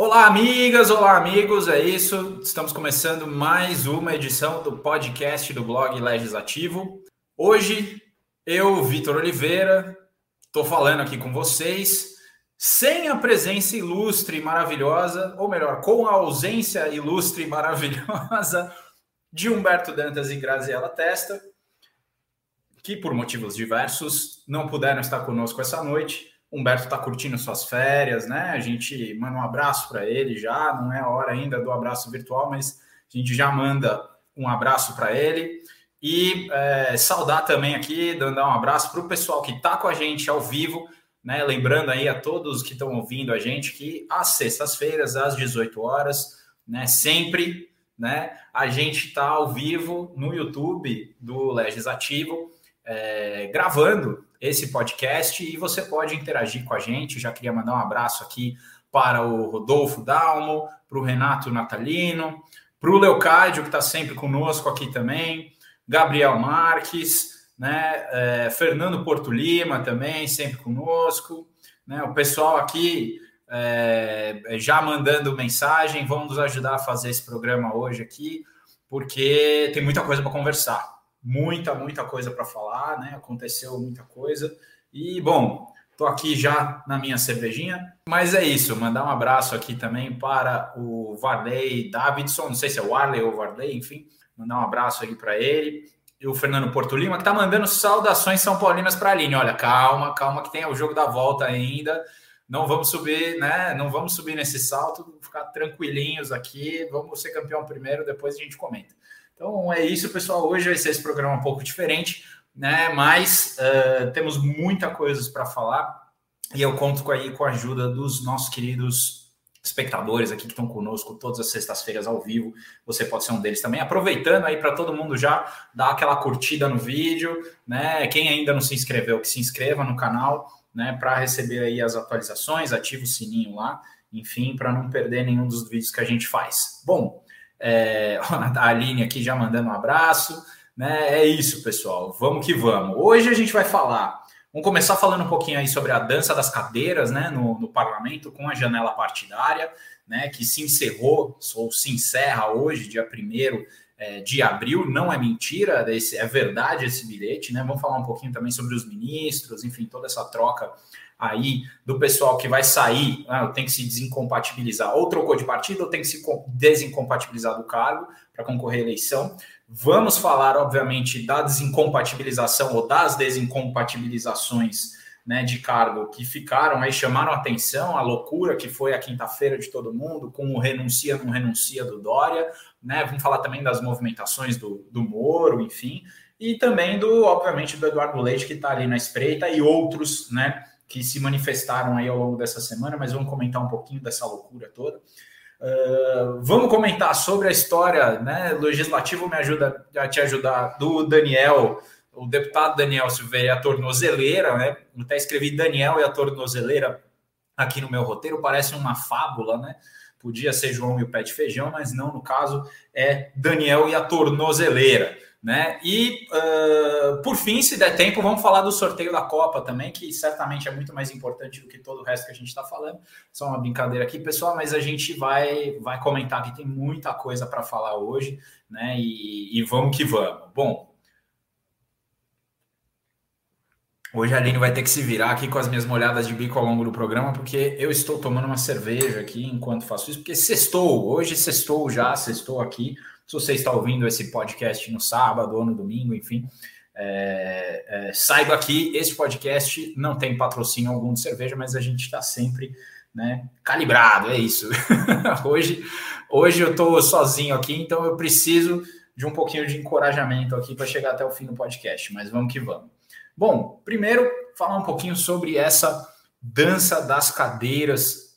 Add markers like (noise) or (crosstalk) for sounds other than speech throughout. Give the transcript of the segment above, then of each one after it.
Olá, amigas, olá, amigos, é isso. Estamos começando mais uma edição do podcast do blog Legislativo. Hoje, eu, Vitor Oliveira, estou falando aqui com vocês, sem a presença ilustre e maravilhosa, ou melhor, com a ausência ilustre e maravilhosa de Humberto Dantas e Graziela Testa, que por motivos diversos não puderam estar conosco essa noite. Humberto está curtindo suas férias, né? A gente manda um abraço para ele já, não é hora ainda do abraço virtual, mas a gente já manda um abraço para ele. E é, saudar também aqui, dando um abraço para o pessoal que está com a gente ao vivo, né? Lembrando aí a todos que estão ouvindo a gente que às sextas-feiras, às 18 horas, né? Sempre, né? A gente está ao vivo no YouTube do Legislativo, é, gravando esse podcast e você pode interagir com a gente. Já queria mandar um abraço aqui para o Rodolfo Dalmo, para o Renato Natalino, para o Leocádio, que está sempre conosco aqui também, Gabriel Marques, né, é, Fernando Porto Lima também, sempre conosco, né, o pessoal aqui é, já mandando mensagem, vamos nos ajudar a fazer esse programa hoje aqui, porque tem muita coisa para conversar muita, muita coisa para falar, né? Aconteceu muita coisa. E, bom, tô aqui já na minha cervejinha, mas é isso. Mandar um abraço aqui também para o Varley Davidson, não sei se é o Warley ou Varley, enfim, mandar um abraço aqui para ele. E o Fernando Porto Lima, que tá mandando saudações São Paulinas para a Aline. Olha, calma, calma, que tem o jogo da volta ainda. Não vamos subir, né? Não vamos subir nesse salto, ficar tranquilinhos aqui. Vamos ser campeão primeiro, depois a gente comenta. Então é isso, pessoal. Hoje vai ser esse programa um pouco diferente, né? Mas uh, temos muita coisa para falar e eu conto aí, com a ajuda dos nossos queridos espectadores aqui que estão conosco todas as sextas-feiras ao vivo. Você pode ser um deles também. Aproveitando aí para todo mundo já dar aquela curtida no vídeo, né? Quem ainda não se inscreveu, que se inscreva no canal, né? Para receber aí as atualizações, ativa o sininho lá, enfim, para não perder nenhum dos vídeos que a gente faz. Bom, é, (laughs) a Aline aqui já mandando um abraço. Né? É isso, pessoal. Vamos que vamos. Hoje a gente vai falar. Vamos começar falando um pouquinho aí sobre a dança das cadeiras né, no, no parlamento com a janela partidária, né, que se encerrou, ou se encerra hoje, dia 1 é, de abril. Não é mentira, é verdade esse bilhete. Né? Vamos falar um pouquinho também sobre os ministros, enfim, toda essa troca aí do pessoal que vai sair, ah, tem que se desincompatibilizar, ou trocou de partido, ou tem que se desincompatibilizar do cargo para concorrer à eleição. Vamos falar, obviamente, da desincompatibilização ou das desincompatibilizações né, de cargo que ficaram aí, chamaram atenção, a loucura que foi a quinta-feira de todo mundo, com o renuncia, não renuncia do Dória, né? Vamos falar também das movimentações do, do Moro, enfim, e também do, obviamente, do Eduardo Leite, que está ali na espreita, e outros, né? Que se manifestaram aí ao longo dessa semana, mas vamos comentar um pouquinho dessa loucura toda. Uh, vamos comentar sobre a história, né? Legislativo me ajuda a te ajudar do Daniel, o deputado Daniel Silveira, a tornozeleira, né? Até escrevi Daniel e a tornozeleira aqui no meu roteiro, parece uma fábula, né? Podia ser João e o pé de feijão, mas não, no caso é Daniel e a tornozeleira né? E uh, por fim, se der tempo, vamos falar do sorteio da Copa também, que certamente é muito mais importante do que todo o resto que a gente está falando. Só uma brincadeira aqui, pessoal, mas a gente vai, vai comentar que tem muita coisa para falar hoje, né? E, e vamos que vamos. Bom, Hoje a Aline vai ter que se virar aqui com as minhas molhadas de bico ao longo do programa, porque eu estou tomando uma cerveja aqui enquanto faço isso, porque sextou, hoje sextou já, sextou aqui. Se você está ouvindo esse podcast no sábado ou no domingo, enfim, é, é, saiba que esse podcast não tem patrocínio algum de cerveja, mas a gente está sempre né, calibrado, é isso. (laughs) hoje, hoje eu estou sozinho aqui, então eu preciso de um pouquinho de encorajamento aqui para chegar até o fim do podcast, mas vamos que vamos. Bom, primeiro, falar um pouquinho sobre essa dança das cadeiras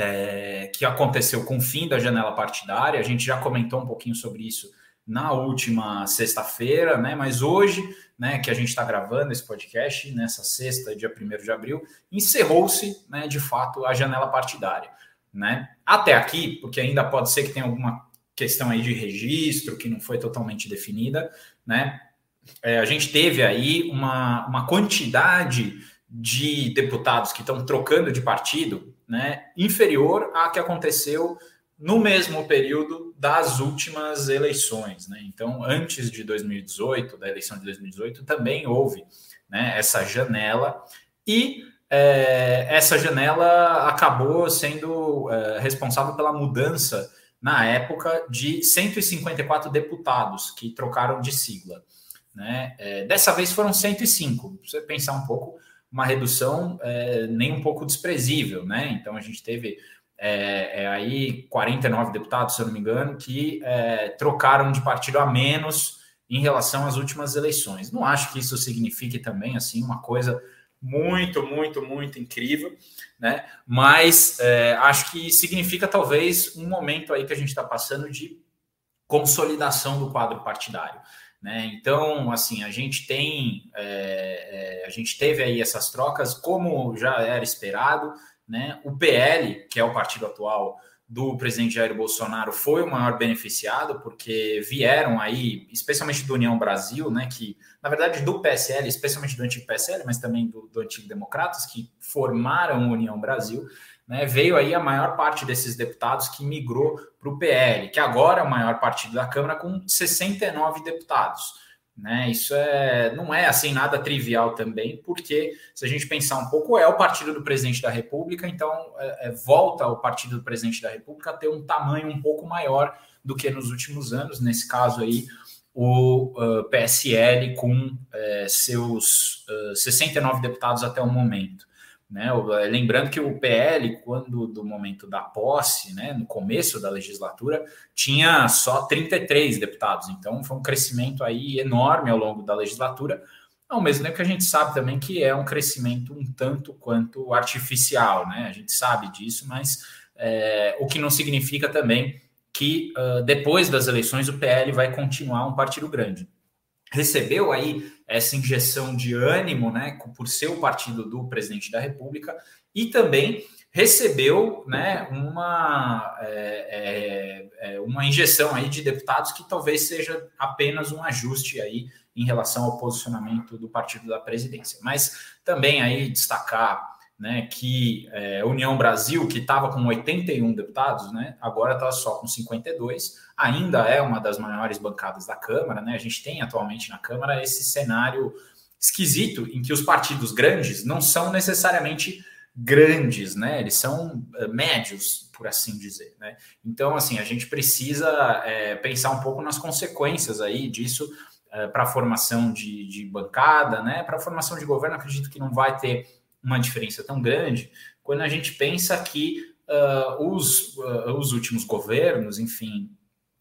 é, que aconteceu com o fim da janela partidária. A gente já comentou um pouquinho sobre isso na última sexta-feira, né? Mas hoje, né, que a gente está gravando esse podcast, nessa sexta, dia 1 de abril, encerrou-se, né, de fato, a janela partidária. Né? Até aqui, porque ainda pode ser que tenha alguma questão aí de registro que não foi totalmente definida, né? É, a gente teve aí uma, uma quantidade de deputados que estão trocando de partido né, inferior à que aconteceu no mesmo período das últimas eleições. Né? Então, antes de 2018, da eleição de 2018, também houve né, essa janela e é, essa janela acabou sendo é, responsável pela mudança na época de 154 deputados que trocaram de sigla. Né? É, dessa vez foram 105. Se você pensar um pouco, uma redução é, nem um pouco desprezível, né? Então a gente teve é, é aí 49 deputados, se eu não me engano, que é, trocaram de partido a menos em relação às últimas eleições. Não acho que isso signifique também assim uma coisa muito, muito, muito incrível, né? Mas é, acho que significa talvez um momento aí que a gente está passando de consolidação do quadro partidário. Né? Então, assim, a gente tem, é, é, a gente teve aí essas trocas, como já era esperado, né? O PL, que é o partido atual do presidente Jair Bolsonaro, foi o maior beneficiado, porque vieram aí, especialmente do União Brasil, né? Que, na verdade, do PSL, especialmente do antigo PSL, mas também do, do antigo Democratas, que formaram a União Brasil, né, veio aí a maior parte desses deputados que migrou para o PL, que agora é o maior partido da Câmara, com 69 deputados. Né? Isso é, não é assim nada trivial também, porque se a gente pensar um pouco, é o partido do presidente da República, então é, é, volta o partido do presidente da República a ter um tamanho um pouco maior do que nos últimos anos, nesse caso aí, o uh, PSL com uh, seus uh, 69 deputados até o momento. Né? Eh, lembrando que o PL, quando do momento da posse, né, no começo da legislatura, tinha só 33 deputados, então foi um crescimento aí enorme ao longo da legislatura, ao mesmo tempo que a gente sabe também que é um crescimento um tanto quanto artificial, né? A gente sabe disso, mas é, o que não significa também que uh, depois das eleições o PL vai continuar um partido grande recebeu aí essa injeção de ânimo, né, por ser o partido do presidente da República, e também recebeu, né, uma, é, é, é, uma injeção aí de deputados que talvez seja apenas um ajuste aí em relação ao posicionamento do partido da presidência. Mas também aí destacar né, que é, União Brasil, que estava com 81 deputados, né, agora está só com 52, ainda é uma das maiores bancadas da Câmara. Né, a gente tem atualmente na Câmara esse cenário esquisito em que os partidos grandes não são necessariamente grandes, né, eles são é, médios, por assim dizer. Né? Então, assim, a gente precisa é, pensar um pouco nas consequências aí disso é, para a formação de, de bancada, né, para a formação de governo, acredito que não vai ter uma diferença tão grande quando a gente pensa que uh, os, uh, os últimos governos, enfim,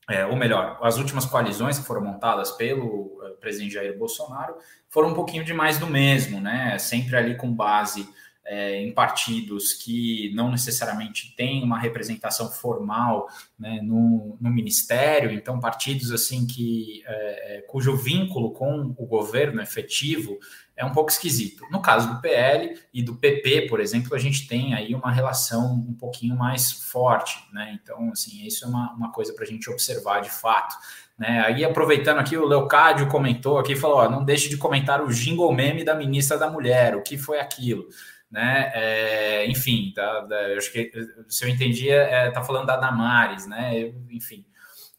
é, ou melhor, as últimas coalizões que foram montadas pelo uh, presidente Jair Bolsonaro foram um pouquinho de mais do mesmo, né? Sempre ali com base é, em partidos que não necessariamente têm uma representação formal né, no, no, ministério, então partidos assim que é, é cujo vínculo com o governo efetivo é um pouco esquisito. No caso do PL e do PP, por exemplo, a gente tem aí uma relação um pouquinho mais forte, né? Então, assim, isso é uma, uma coisa para a gente observar de fato. Né? Aí, aproveitando aqui, o Leocádio comentou aqui, falou: ó, não deixe de comentar o jingle meme da ministra da Mulher, o que foi aquilo? Né? É, enfim, tá, eu acho que se eu entendi, é, tá falando da Damares, né? Eu, enfim,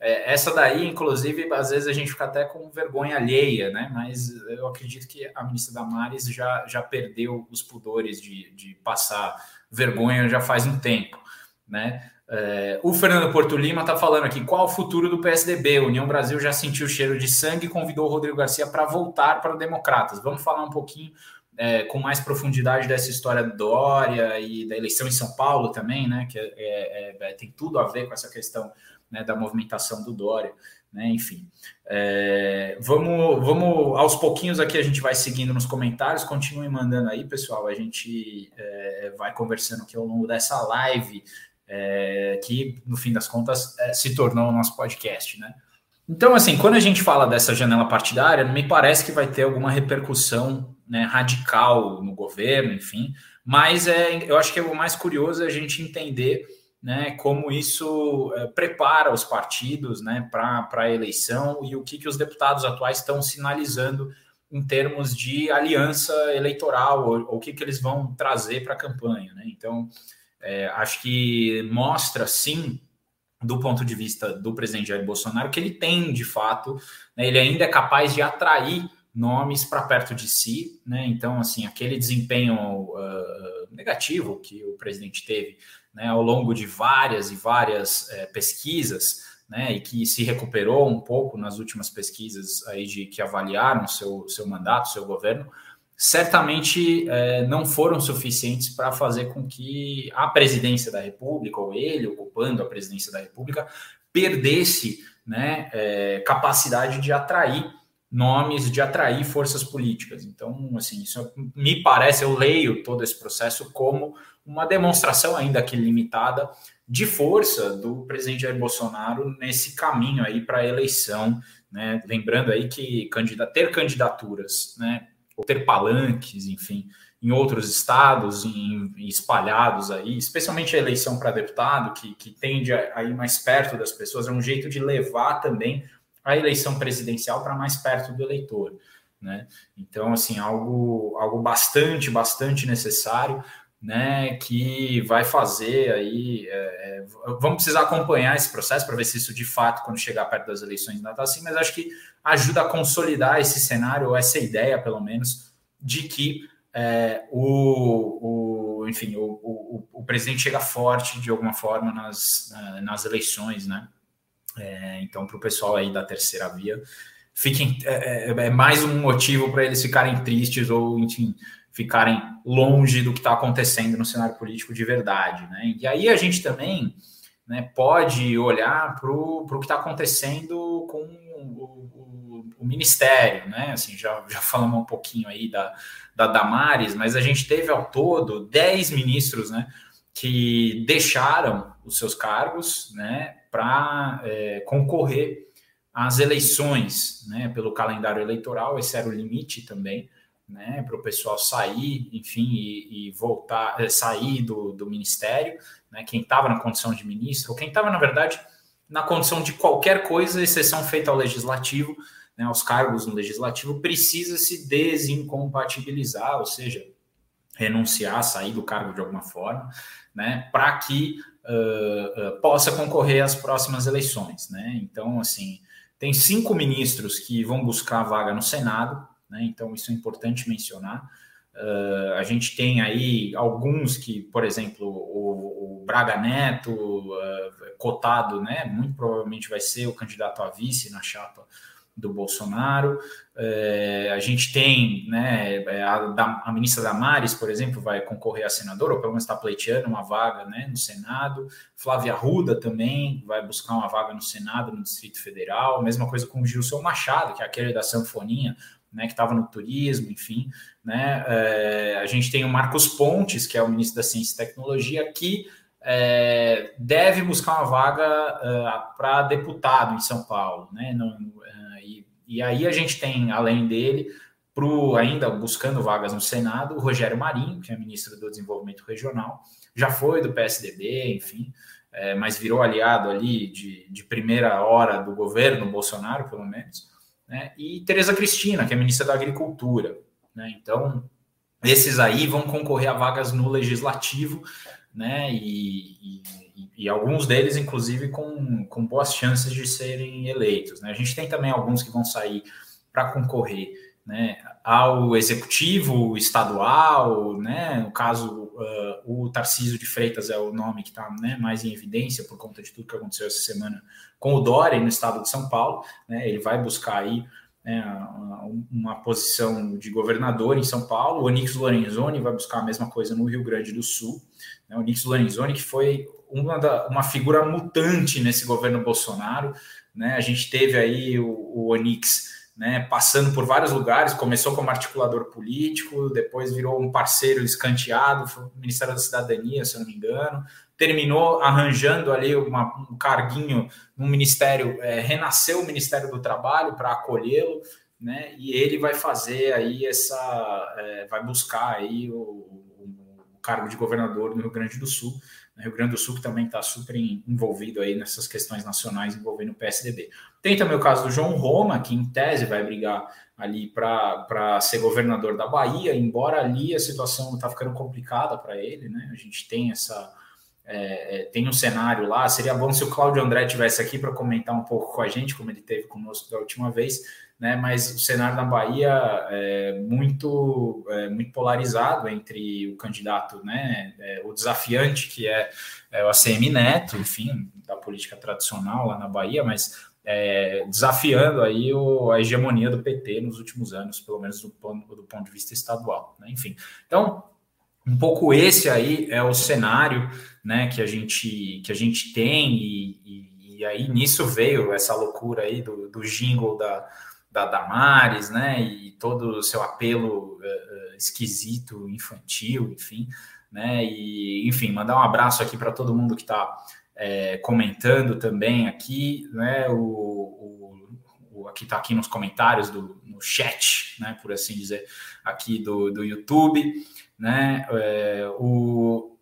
é, essa daí, inclusive, às vezes a gente fica até com vergonha alheia, né? Mas eu acredito que a ministra Damares já, já perdeu os pudores de, de passar vergonha já faz um tempo, né? É, o Fernando Porto Lima está falando aqui: qual o futuro do PSDB? União Brasil já sentiu o cheiro de sangue e convidou o Rodrigo Garcia para voltar para o Democratas. Vamos falar um pouquinho é, com mais profundidade dessa história do Dória e da eleição em São Paulo também, né? Que é, é, é tem tudo a ver com essa questão né, da movimentação do Dória, né, enfim. É, vamos, vamos aos pouquinhos aqui, a gente vai seguindo nos comentários, continuem mandando aí, pessoal, a gente é, vai conversando aqui ao longo dessa live, é, que no fim das contas é, se tornou o nosso podcast, né. Então, assim, quando a gente fala dessa janela partidária, não me parece que vai ter alguma repercussão né, radical no governo, enfim, mas é, eu acho que o mais curioso é a gente entender né, como isso é, prepara os partidos né, para a eleição e o que, que os deputados atuais estão sinalizando em termos de aliança eleitoral, ou o que, que eles vão trazer para a campanha. Né? Então, é, acho que mostra sim do ponto de vista do presidente Jair Bolsonaro, que ele tem, de fato, né, ele ainda é capaz de atrair nomes para perto de si, né? Então, assim, aquele desempenho uh, negativo que o presidente teve né, ao longo de várias e várias uh, pesquisas, né, e que se recuperou um pouco nas últimas pesquisas aí de que avaliaram seu, seu mandato, seu governo, certamente é, não foram suficientes para fazer com que a presidência da República, ou ele ocupando a presidência da República, perdesse né, é, capacidade de atrair nomes, de atrair forças políticas. Então, assim, isso me parece, eu leio todo esse processo como uma demonstração ainda que limitada de força do presidente Jair Bolsonaro nesse caminho aí para a eleição, né? Lembrando aí que ter candidaturas, né, ou ter palanques, enfim, em outros estados, em, espalhados aí, especialmente a eleição para deputado, que, que tende a, ir mais perto das pessoas, é um jeito de levar também a eleição presidencial para mais perto do eleitor. Né? Então, assim, algo, algo bastante, bastante necessário, né? Que vai fazer aí. É, é, vamos precisar acompanhar esse processo para ver se isso de fato, quando chegar perto das eleições, ainda está assim, mas acho que ajuda a consolidar esse cenário, ou essa ideia, pelo menos, de que é, o, o, enfim, o, o, o, presidente chega forte de alguma forma nas, nas eleições, né? É, então, para o pessoal aí da terceira via, fiquem, é, é, é mais um motivo para eles ficarem tristes ou, enfim, ficarem longe do que está acontecendo no cenário político de verdade, né? E aí a gente também né, pode olhar para o que está acontecendo com o ministério, né? Assim, já, já falamos um pouquinho aí da, da Damares, mas a gente teve ao todo 10 ministros, né? Que deixaram os seus cargos, né? Para é, concorrer às eleições, né? Pelo calendário eleitoral, esse era o limite também, né? Para o pessoal sair, enfim, e, e voltar, é, sair do, do ministério, né? Quem estava na condição de ministro, ou quem estava, na verdade, na condição de qualquer coisa, exceção feita ao legislativo, né, aos cargos no legislativo, precisa se desincompatibilizar, ou seja, renunciar, sair do cargo de alguma forma, né, para que uh, uh, possa concorrer às próximas eleições. Né? Então, assim, tem cinco ministros que vão buscar vaga no Senado, né, então isso é importante mencionar. Uh, a gente tem aí alguns que, por exemplo, o, o Braga Neto, cotado, né, muito provavelmente vai ser o candidato a vice na chapa do Bolsonaro. É, a gente tem né, é, a, a, ministra Damares, por exemplo, vai concorrer a senadora, ou pelo menos está pleiteando uma vaga né, no Senado. Flávia Arruda também vai buscar uma vaga no Senado, no Distrito Federal. Mesma coisa com o Gilson Machado, que é aquele da Sanfoninha, né, que estava no turismo, enfim. Né, é, a gente tem o Marcos Pontes, que é o ministro da Ciência e Tecnologia, que é, deve buscar uma vaga uh, para deputado em São Paulo, né? No, e aí a gente tem, além dele, pro, ainda buscando vagas no Senado, o Rogério Marinho, que é ministro do Desenvolvimento Regional, já foi do PSDB, enfim, é, mas virou aliado ali de, de primeira hora do governo Bolsonaro, pelo menos, né? e Tereza Cristina, que é ministra da Agricultura. Né? Então, esses aí vão concorrer a vagas no Legislativo, né? E, e, e, alguns deles, inclusive, com, com boas chances de serem eleitos. Né? A gente tem também alguns que vão sair para concorrer né, ao executivo estadual, né? No caso, uh, o Tarcísio de Freitas é o nome que está né, mais em evidência por conta de tudo que aconteceu essa semana com o Dória no estado de São Paulo. Né? Ele vai buscar aí né, uma posição de governador em São Paulo. O Onix Lorenzoni vai buscar a mesma coisa no Rio Grande do Sul. Né? O Onix Lorenzoni, que foi uma, da, uma figura mutante nesse governo Bolsonaro. Né? A gente teve aí o, o Onix né, passando por vários lugares, começou como articulador político, depois virou um parceiro escanteado, foi Ministério da Cidadania, se eu não me engano, terminou arranjando ali uma, um carguinho no Ministério, é, renasceu o Ministério do Trabalho para acolhê-lo, né, e ele vai fazer aí essa, é, vai buscar aí o, o cargo de governador no Rio Grande do Sul, Rio Grande do Sul, que também está super envolvido aí nessas questões nacionais envolvendo o PSDB. Tem também o caso do João Roma, que em tese vai brigar ali para ser governador da Bahia, embora ali a situação está ficando complicada para ele, né? A gente tem essa, é, é, tem um cenário lá. Seria bom se o Cláudio André tivesse aqui para comentar um pouco com a gente, como ele teve conosco da última vez, né? Mas o cenário na Bahia é muito, é, muito polarizado entre o candidato, né? É, o desafiante, que é, é, o ACM Neto, enfim, da política tradicional lá na Bahia, mas é, desafiando aí o, a hegemonia do PT nos últimos anos, pelo menos do, do ponto de vista estadual, né? Enfim, então um pouco esse aí é o cenário né, que, a gente, que a gente tem, e, e, e aí nisso veio essa loucura aí do, do jingle da, da Damares, né, e todo o seu apelo uh, esquisito, infantil, enfim, né, e enfim, mandar um abraço aqui para todo mundo que está é, comentando também aqui, né, o, o, o aqui está aqui nos comentários do no chat, né, por assim dizer, aqui do, do YouTube, né? É, o,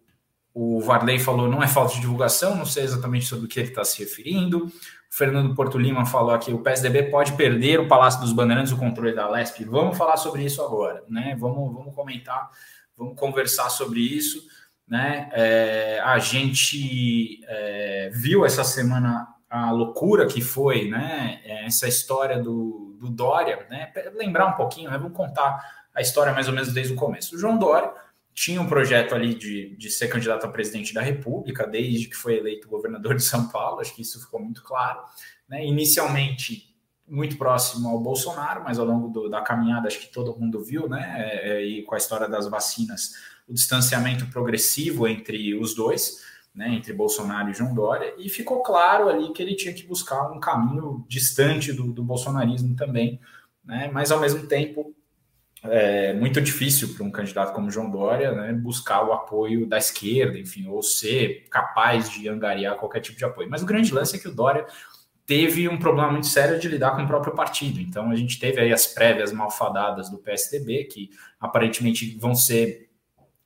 o Varley falou não é falta de divulgação, não sei exatamente sobre o que ele está se referindo. O Fernando Porto Lima falou aqui: o PSDB pode perder o Palácio dos Bandeirantes, o controle da Lesp. Vamos falar sobre isso agora, né? Vamos, vamos comentar, vamos conversar sobre isso. Né? É, a gente é, viu essa semana a loucura que foi né? essa história do, do Dória, né? lembrar um pouquinho, né? vamos contar a história mais ou menos desde o começo. O João Dória tinha um projeto ali de, de ser candidato a presidente da República, desde que foi eleito governador de São Paulo, acho que isso ficou muito claro. Né? Inicialmente, muito próximo ao Bolsonaro, mas ao longo do, da caminhada, acho que todo mundo viu, né? É, é, e com a história das vacinas, o distanciamento progressivo entre os dois, né? entre Bolsonaro e João Dória, e ficou claro ali que ele tinha que buscar um caminho distante do, do bolsonarismo também, né? mas ao mesmo tempo é muito difícil para um candidato como João Dória né, buscar o apoio da esquerda, enfim, ou ser capaz de angariar qualquer tipo de apoio. Mas o grande lance é que o Dória teve um problema muito sério de lidar com o próprio partido. Então a gente teve aí as prévias malfadadas do PSDB, que aparentemente vão ser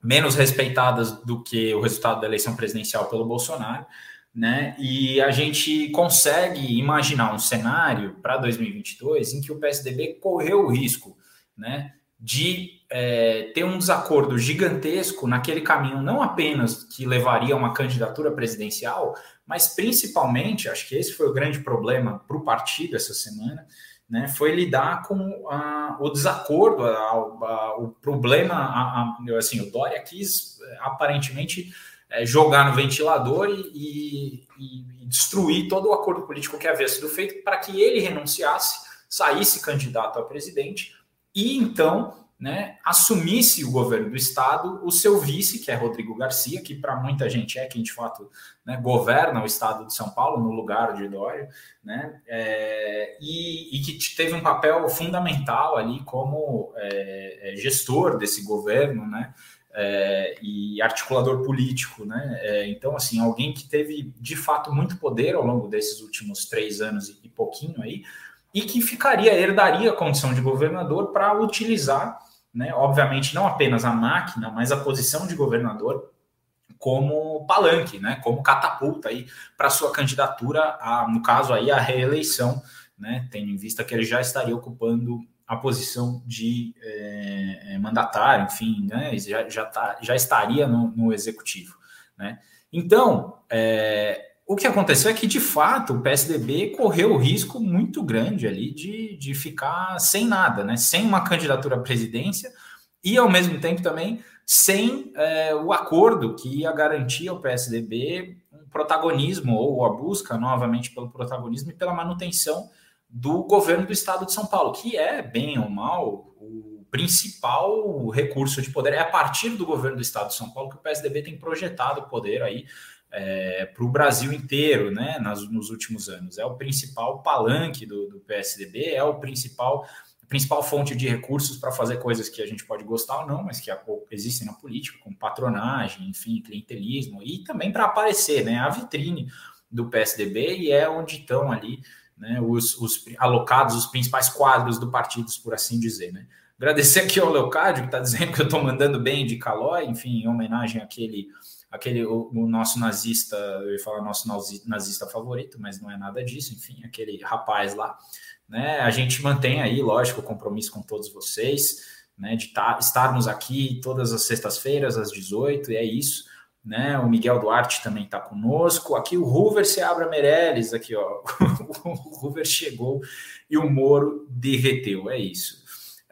menos respeitadas do que o resultado da eleição presidencial pelo Bolsonaro. Né? E a gente consegue imaginar um cenário para 2022 em que o PSDB correu o risco né, de é, ter um desacordo gigantesco naquele caminho, não apenas que levaria a uma candidatura presidencial, mas principalmente, acho que esse foi o grande problema para o partido essa semana, né, foi lidar com a, o desacordo, a, a, o problema, assim, o Dória quis aparentemente é, jogar no ventilador e, e, e, destruir todo o acordo político que havia sido feito para que ele renunciasse, saísse candidato a presidente e então né, assumisse o governo do estado o seu vice, que é Rodrigo Garcia, que para muita gente é quem de fato né, governa o estado de São Paulo no lugar de Dória, né, é, e, e, que teve um papel fundamental ali como é, é gestor desse governo, né, é, e articulador político, né? É, então, assim, alguém que teve de fato muito poder ao longo desses últimos três anos e, e pouquinho aí, e que ficaria, herdaria a condição de governador para utilizar, né, obviamente, não apenas a máquina, mas a posição de governador como palanque, né, como catapulta aí para sua candidatura, a, no caso aí, a reeleição, né, tendo em vista que ele já estaria ocupando a posição de é, mandatário, enfim, né, já, já, tá, já estaria no, no executivo, né. Então, é, o que aconteceu é que, de fato, o PSDB correu o risco muito grande ali de, de ficar sem nada, né? sem uma candidatura à presidência e, ao mesmo tempo, também sem é, o acordo que ia garantir ao PSDB um protagonismo ou a busca novamente pelo protagonismo e pela manutenção do governo do estado de São Paulo, que é, bem ou mal, o principal recurso de poder. É a partir do governo do estado de São Paulo que o PSDB tem projetado o poder aí é, para o Brasil inteiro, né, nas, nos últimos anos. É o principal palanque do, do PSDB, é o principal principal fonte de recursos para fazer coisas que a gente pode gostar ou não, mas que existem na política, como patronagem, enfim, clientelismo, e também para aparecer, né, a vitrine do PSDB e é onde estão ali né, os, os alocados, os principais quadros do partido, por assim dizer, né. Agradecer aqui ao Leocádio, que está dizendo que eu estou mandando bem de Calói, enfim, em homenagem àquele aquele o, o, nosso nazista, eu ia falar nosso nazista favorito, mas não é nada disso, enfim, aquele rapaz lá, né? A gente mantém aí, lógico, o compromisso com todos vocês, né? De tá, estarmos aqui todas as sextas-feiras às 18, e é isso. né? O Miguel Duarte também está conosco. Aqui o Hoover se abra Meirelles, aqui, ó. (laughs) o Hoover chegou e o Moro derreteu, é isso.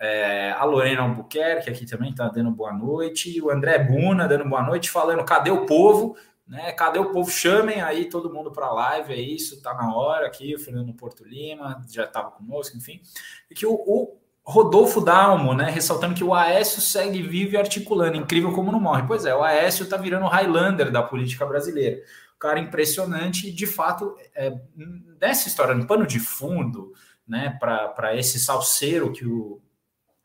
É, a Lorena Albuquerque aqui também está dando boa noite. O André Buna dando boa noite, falando: cadê o povo? Né? Cadê o povo? Chamem aí todo mundo para a live, é isso, tá na hora aqui. O Fernando Porto Lima já estava conosco, enfim. E que o, o, Rodolfo Dalmo, né, ressaltando que o Aécio segue vivo e articulando, incrível como não morre. Pois é, o Aécio está virando o Highlander da política brasileira. Cara impressionante, e de fato, é, nessa história, no pano de fundo, né, para esse salseiro que o,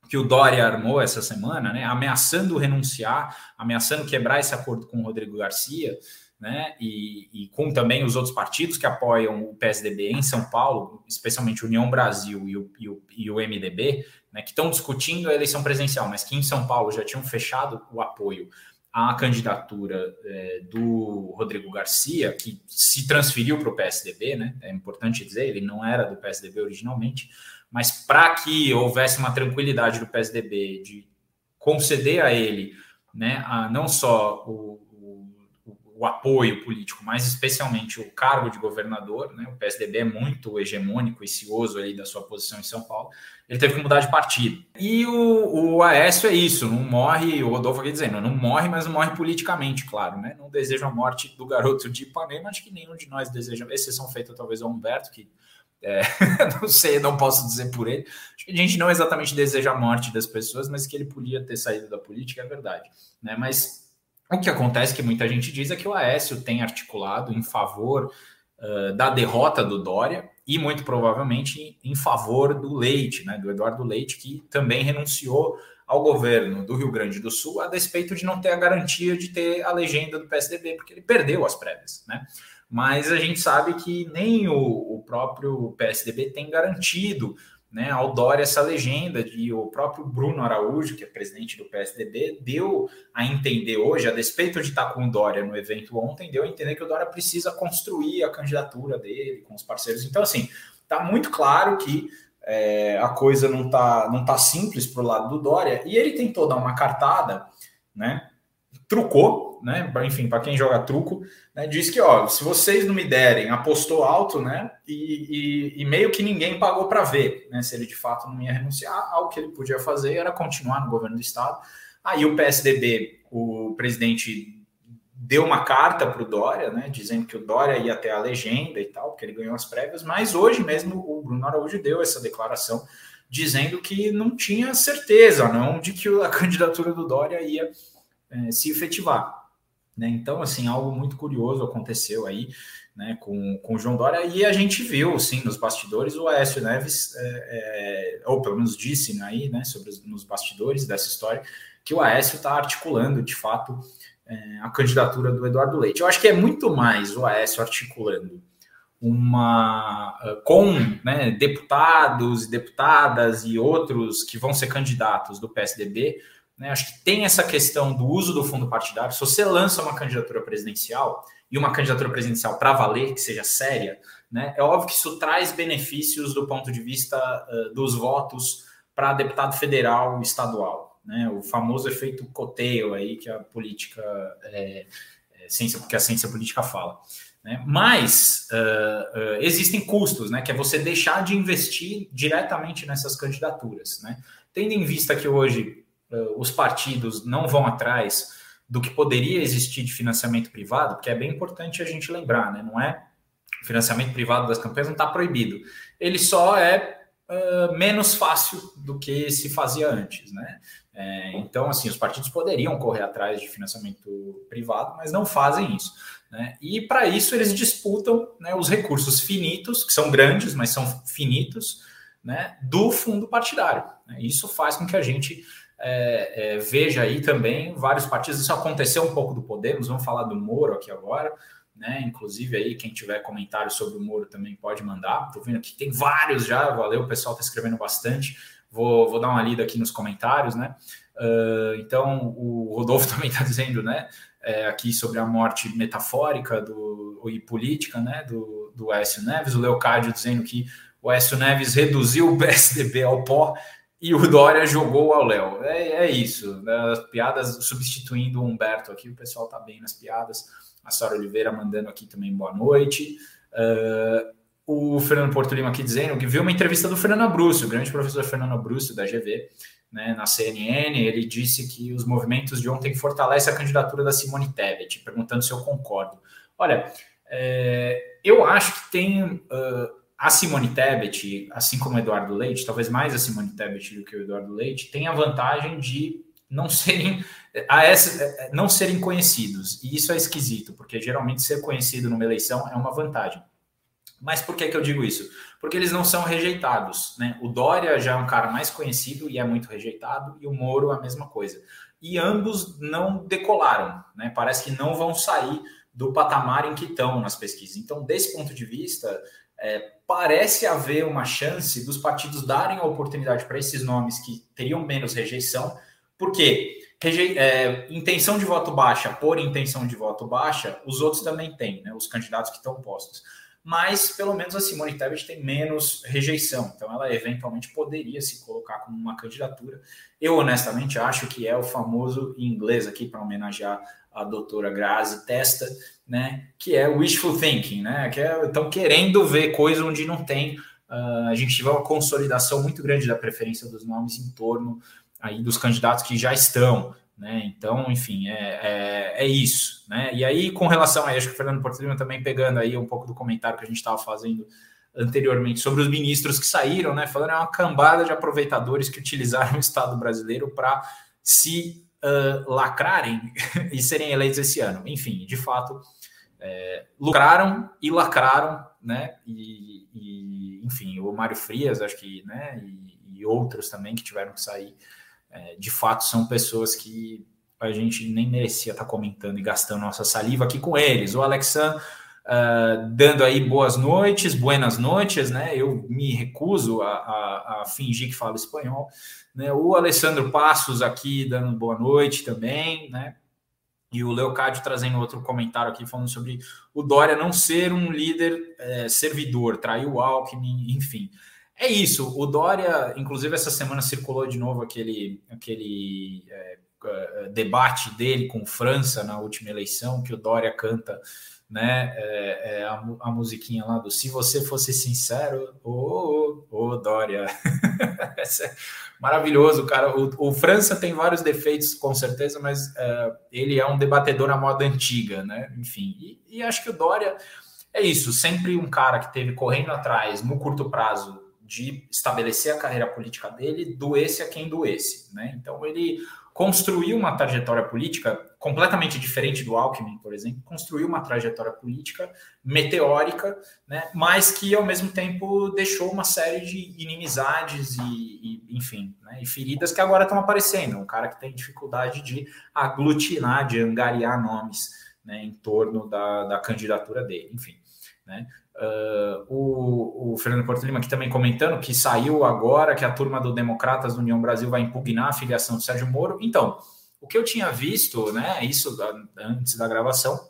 que o Dória armou essa semana, né, ameaçando renunciar, ameaçando quebrar esse acordo com o Rodrigo Garcia, né, e, e, com também os outros partidos que apoiam o PSDB em São Paulo, especialmente União Brasil e o, e o, e o MDB, né, que estão discutindo a eleição presidencial, mas que em São Paulo já tinham fechado o apoio à candidatura é, do Rodrigo Garcia, que se transferiu para o PSDB, né, é importante dizer, ele não era do PSDB originalmente, mas para que houvesse uma tranquilidade do PSDB de conceder a ele né, a, não só o, o, o, apoio político, mas especialmente o cargo de governador, né, o PSDB é muito hegemônico e cioso aí da sua posição em São Paulo, ele teve que mudar de partido. E o, o Aécio é isso, não morre, o Rodolfo aqui dizendo, não morre, mas não morre politicamente, claro, né? Não deseja a morte do garoto de Ipanema, acho que nenhum de nós deseja, exceção feita talvez ao Humberto, que é, (laughs) não sei, não posso dizer por ele. Acho que a gente não exatamente deseja a morte das pessoas, mas que ele podia ter saído da política, é verdade. Né? Mas o que acontece, que muita gente diz, é que o Aécio tem articulado em favor uh, da derrota do Dória e muito provavelmente em favor do Leite, né, do Eduardo Leite, que também renunciou ao governo do Rio Grande do Sul a despeito de não ter a garantia de ter a legenda do PSDB, porque ele perdeu as prévias, né? Mas a gente sabe que nem o, o próprio PSDB tem garantido né, ao Dória essa legenda de o próprio Bruno Araújo, que é presidente do PSDB, deu a entender hoje, a despeito de estar com o Dória no evento ontem, deu a entender que o Dória precisa construir a candidatura dele com os parceiros. Então, assim, está muito claro que é, a coisa não está não tá simples para o lado do Dória, e ele tentou dar uma cartada, né? Trucou, né? Enfim, para quem joga truco, né, diz que, ó, se vocês não me derem, apostou alto, né, e, e, e meio que ninguém pagou para ver, né, se ele de fato não ia renunciar, algo que ele podia fazer era continuar no governo do estado. Aí o PSDB, o presidente deu uma carta para o Dória, né, dizendo que o Dória ia ter a legenda e tal, porque ele ganhou as prévias, mas hoje mesmo o Bruno Araújo deu essa declaração dizendo que não tinha certeza, não, de que a (laughs) candidatura do Dória ia é, se efetivar. Né? Então, assim, algo muito curioso aconteceu aí né, com, com o João Dória, e a gente viu, sim, nos bastidores, o Aécio Neves, é, é, ou pelo menos disse aí, né, sobre os, nos bastidores dessa história, que o Aécio está articulando, de fato, é, a candidatura do Eduardo Leite. Eu acho que é muito mais o Aécio articulando uma com né, deputados e deputadas e outros que vão ser candidatos do PSDB né? Acho que tem essa questão do uso do fundo partidário. Se você lança uma candidatura presidencial e uma candidatura presidencial para valer, que seja séria, né? é óbvio que isso traz benefícios do ponto de vista uh, dos votos para deputado federal e estadual. Né? O famoso efeito coteio aí que a política, é, é, ciência, que a ciência política fala. Né? Mas uh, uh, existem custos, né? que é você deixar de investir diretamente nessas candidaturas. Né? Tendo em vista que hoje os partidos não vão atrás do que poderia existir de financiamento privado, porque é bem importante a gente lembrar, né? Não é financiamento privado das campanhas não está proibido. Ele só é uh, menos fácil do que se fazia antes, né? É, então, assim, os partidos poderiam correr atrás de financiamento privado, mas não fazem isso. Né? E para isso eles disputam né, os recursos finitos, que são grandes, mas são finitos, né, do fundo partidário. Né? Isso faz com que a gente é, é, veja aí também vários partidos. Isso aconteceu um pouco do Podemos, vamos falar do Moro aqui agora, né? Inclusive aí, quem tiver comentários sobre o Moro também pode mandar. Estou vendo aqui, tem vários já, valeu, o pessoal está escrevendo bastante. Vou, vou dar uma lida aqui nos comentários, né? Uh, então, o Rodolfo (laughs) também está dizendo, né? É, aqui sobre a morte metafórica do, e política, né? Do, do Écio Neves. O Leocádio dizendo que o Écio Neves reduziu o (laughs) PSDB ao pó e o Dória jogou ao Léo. É, é, isso, né? as piadas substituindo o Humberto aqui, o pessoal tá bem nas piadas. A Sara Oliveira mandando aqui também boa noite. Uh, o Fernando Porto Lima aqui dizendo que viu uma entrevista do Fernando Abrúcio, o grande professor Fernando Abrúcio da GV, né, na CNN. Ele disse que os movimentos de ontem fortalecem a candidatura da Simone Tebet, perguntando se eu concordo. Olha, é, eu acho que tem. Uh, a Simone Tebet, assim como o Eduardo Leite, talvez mais a Simone Tebet do que o Eduardo Leite, tem a vantagem de não (laughs) serem a essa, não serem conhecidos. E isso é esquisito, porque geralmente ser conhecido numa eleição é uma vantagem. Mas por que, que eu digo isso? Porque eles não são rejeitados. Né? O Dória já é um cara mais conhecido e é muito rejeitado, e o Moro a mesma coisa. E ambos não decolaram, né? parece que não vão sair do patamar em que estão nas pesquisas. Então, desse ponto de vista, é, parece haver uma chance dos partidos darem a oportunidade para esses nomes que teriam menos rejeição, porque reje... é, intenção de voto baixa por intenção de voto baixa, os outros também têm, né, os candidatos que estão postos. Mas pelo menos a Simone Tebet tem menos rejeição, então ela eventualmente poderia se colocar como uma candidatura. Eu honestamente acho que é o famoso em inglês aqui para homenagear a doutora Grazi Testa, né, que é wishful thinking, né, que é, estão querendo ver coisa onde não tem. Uh, a gente tiver uma consolidação muito grande da preferência dos nomes em torno aí dos candidatos que já estão, né? Então, enfim, é, é, é, isso, né? E aí, com relação a, acho que o Fernando Porto Lima também pegando aí um pouco do comentário que a gente estava fazendo anteriormente sobre os ministros que saíram, né? Falando é uma cambada de aproveitadores que utilizaram o Estado brasileiro para se lacrarem (laughs) e serem eleitos esse ano. Enfim, de fato, é, lucraram e lacraram, né? E, e, enfim, o Mário Frias, acho que, né? E, e outros também que tiveram que sair, é, de fato, são pessoas que a gente nem merecia estar comentando e gastando nossa saliva aqui com eles. O Alexandre Uh, dando aí boas noites, buenas noites, né? Eu me recuso a, a, a, fingir que falo espanhol, né? O Alessandro Passos aqui dando boa noite também, né? E o Leocádio trazendo outro comentário aqui falando sobre o Dória não ser um líder é, servidor, traiu o Alckmin, enfim. É isso. O Dória, inclusive, essa semana circulou de novo aquele, aquele é, debate dele com França na última eleição, que o Dória canta né? É, é a, a, musiquinha lá do Se Você Fosse Sincero, ô, oh, oh, Dória. (laughs) é maravilhoso, cara. O, o, França tem vários defeitos, com certeza, mas é, ele é um debatedor à moda antiga, né? Enfim, e, e acho que o Dória é isso, sempre um cara que teve correndo atrás, no curto prazo, de estabelecer a carreira política dele, doesse a quem doesse, né? Então ele construiu uma trajetória política completamente diferente do Alckmin, por exemplo, construiu uma trajetória política meteórica, né, mas que ao mesmo tempo deixou uma série de inimizades e, e enfim, né, e feridas que agora estão aparecendo. Um cara que tem dificuldade de aglutinar, de angariar nomes né, em torno da, da candidatura dele, enfim. Né? Uh, o, o, Fernando Porto Lima aqui também comentando que saiu agora que a turma do Democratas do União Brasil vai impugnar a filiação do Sérgio Moro. Então, o que eu tinha visto, né, isso antes da gravação,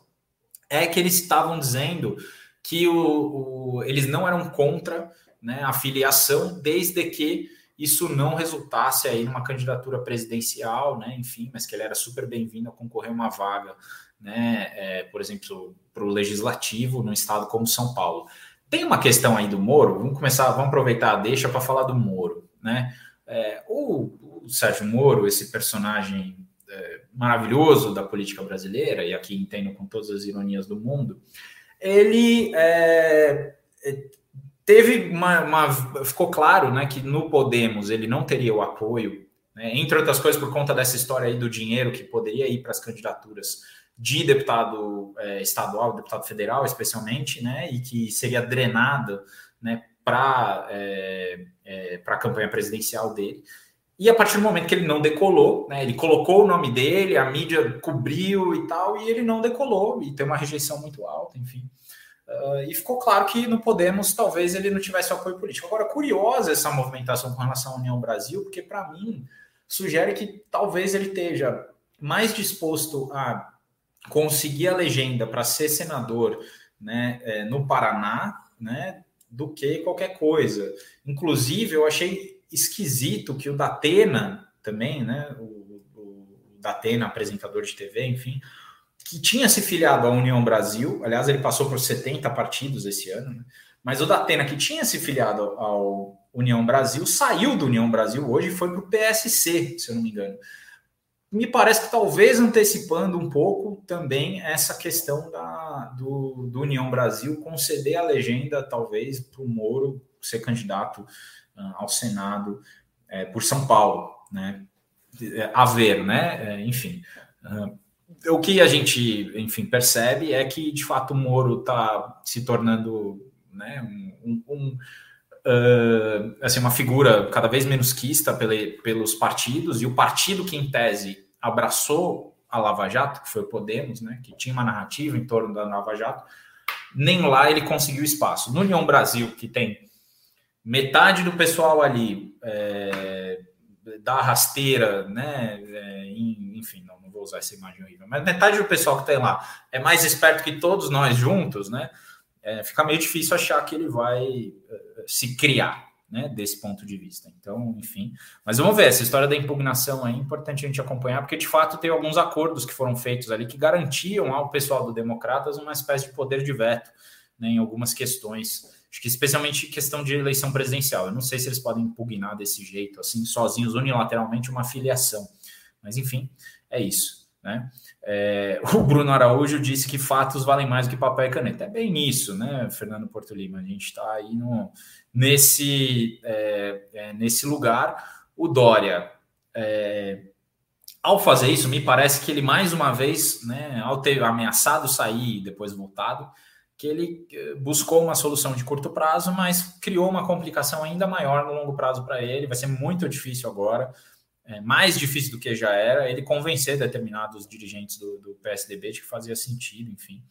é que eles estavam dizendo que o, o, eles não eram contra né, a filiação, desde que isso não resultasse aí numa candidatura presidencial, né, enfim, mas que ele era super bem-vindo a concorrer uma vaga, né, é, por exemplo, para o legislativo no estado como São Paulo. Tem uma questão aí do Moro, vamos começar, vamos aproveitar a deixa para falar do Moro, né? É, o, o, Sérgio Moro, esse personagem é, maravilhoso da política brasileira, e aqui entendo com todas as ironias do mundo, ele é, é teve uma, uma, ficou claro, né, que no Podemos ele não teria o apoio, né, entre outras coisas por conta dessa história aí do dinheiro que poderia ir para as candidaturas de deputado é, estadual, deputado federal, especialmente, né, e que seria drenado, né, para é, é, a campanha presidencial dele. E a partir do momento que ele não decolou, né, ele colocou o nome dele, a mídia cobriu e tal, e ele não decolou, e tem uma rejeição muito alta, enfim. Uh, e ficou claro que no Podemos talvez ele não tivesse apoio político. Agora, curiosa essa movimentação com relação à União Brasil, porque para mim sugere que talvez ele esteja mais disposto a conseguir a legenda para ser senador né, é, no Paraná, né, do que qualquer coisa. Inclusive, eu achei esquisito que o Datena também, né? O, o Datena, apresentador de TV, enfim, que tinha se filiado à União Brasil, aliás, ele passou por 70 partidos esse ano, né? mas o Datena, que tinha se filiado ao União Brasil, saiu do União Brasil hoje e foi para o PSC, se eu não me engano. Me parece que talvez antecipando um pouco também essa questão da, do, do União Brasil conceder a legenda, talvez, para o Moro ser candidato uh, ao Senado uh, por São Paulo, né? A ver, né? Uh, enfim. O que a gente, enfim, percebe é que, de fato, o Moro está se tornando né, um, um uh, assim, uma figura cada vez menos quista pele, pelos partidos, e o partido que, em tese, abraçou a Lava Jato, que foi o Podemos, né, que tinha uma narrativa em torno da Lava Jato, nem lá ele conseguiu espaço. No União Brasil, que tem metade do pessoal ali é, da rasteira, né, é, enfim, vou usar essa imagem horrível, mas metade do pessoal que tem lá é mais esperto que todos nós juntos, né, é, fica meio difícil achar que ele vai uh, se criar, né, desse ponto de vista. Então, enfim, mas vamos ver, essa história da impugnação é importante a gente acompanhar, porque de fato tem alguns acordos que foram feitos ali que garantiam ao pessoal do Democratas uma espécie de poder de veto né, em algumas questões, acho que especialmente questão de eleição presidencial. Eu não sei se eles podem impugnar desse jeito, assim, sozinhos, unilateralmente, uma filiação. Mas, enfim, é isso, né? É, o Bruno Araújo disse que fatos valem mais do que papel e caneta. É bem isso, né, Fernando Porto Lima? A gente está aí no, nesse, é, é, nesse lugar. O Dória, é, ao fazer isso, me parece que ele mais uma vez, né, ao ter ameaçado sair e depois voltado, que ele é, buscou uma solução de curto prazo, mas criou uma complicação ainda maior no longo prazo para ele. Vai ser muito difícil agora é, mais difícil do que já era, ele convencer determinados dirigentes do, do PSDB de que fazia sentido, enfim.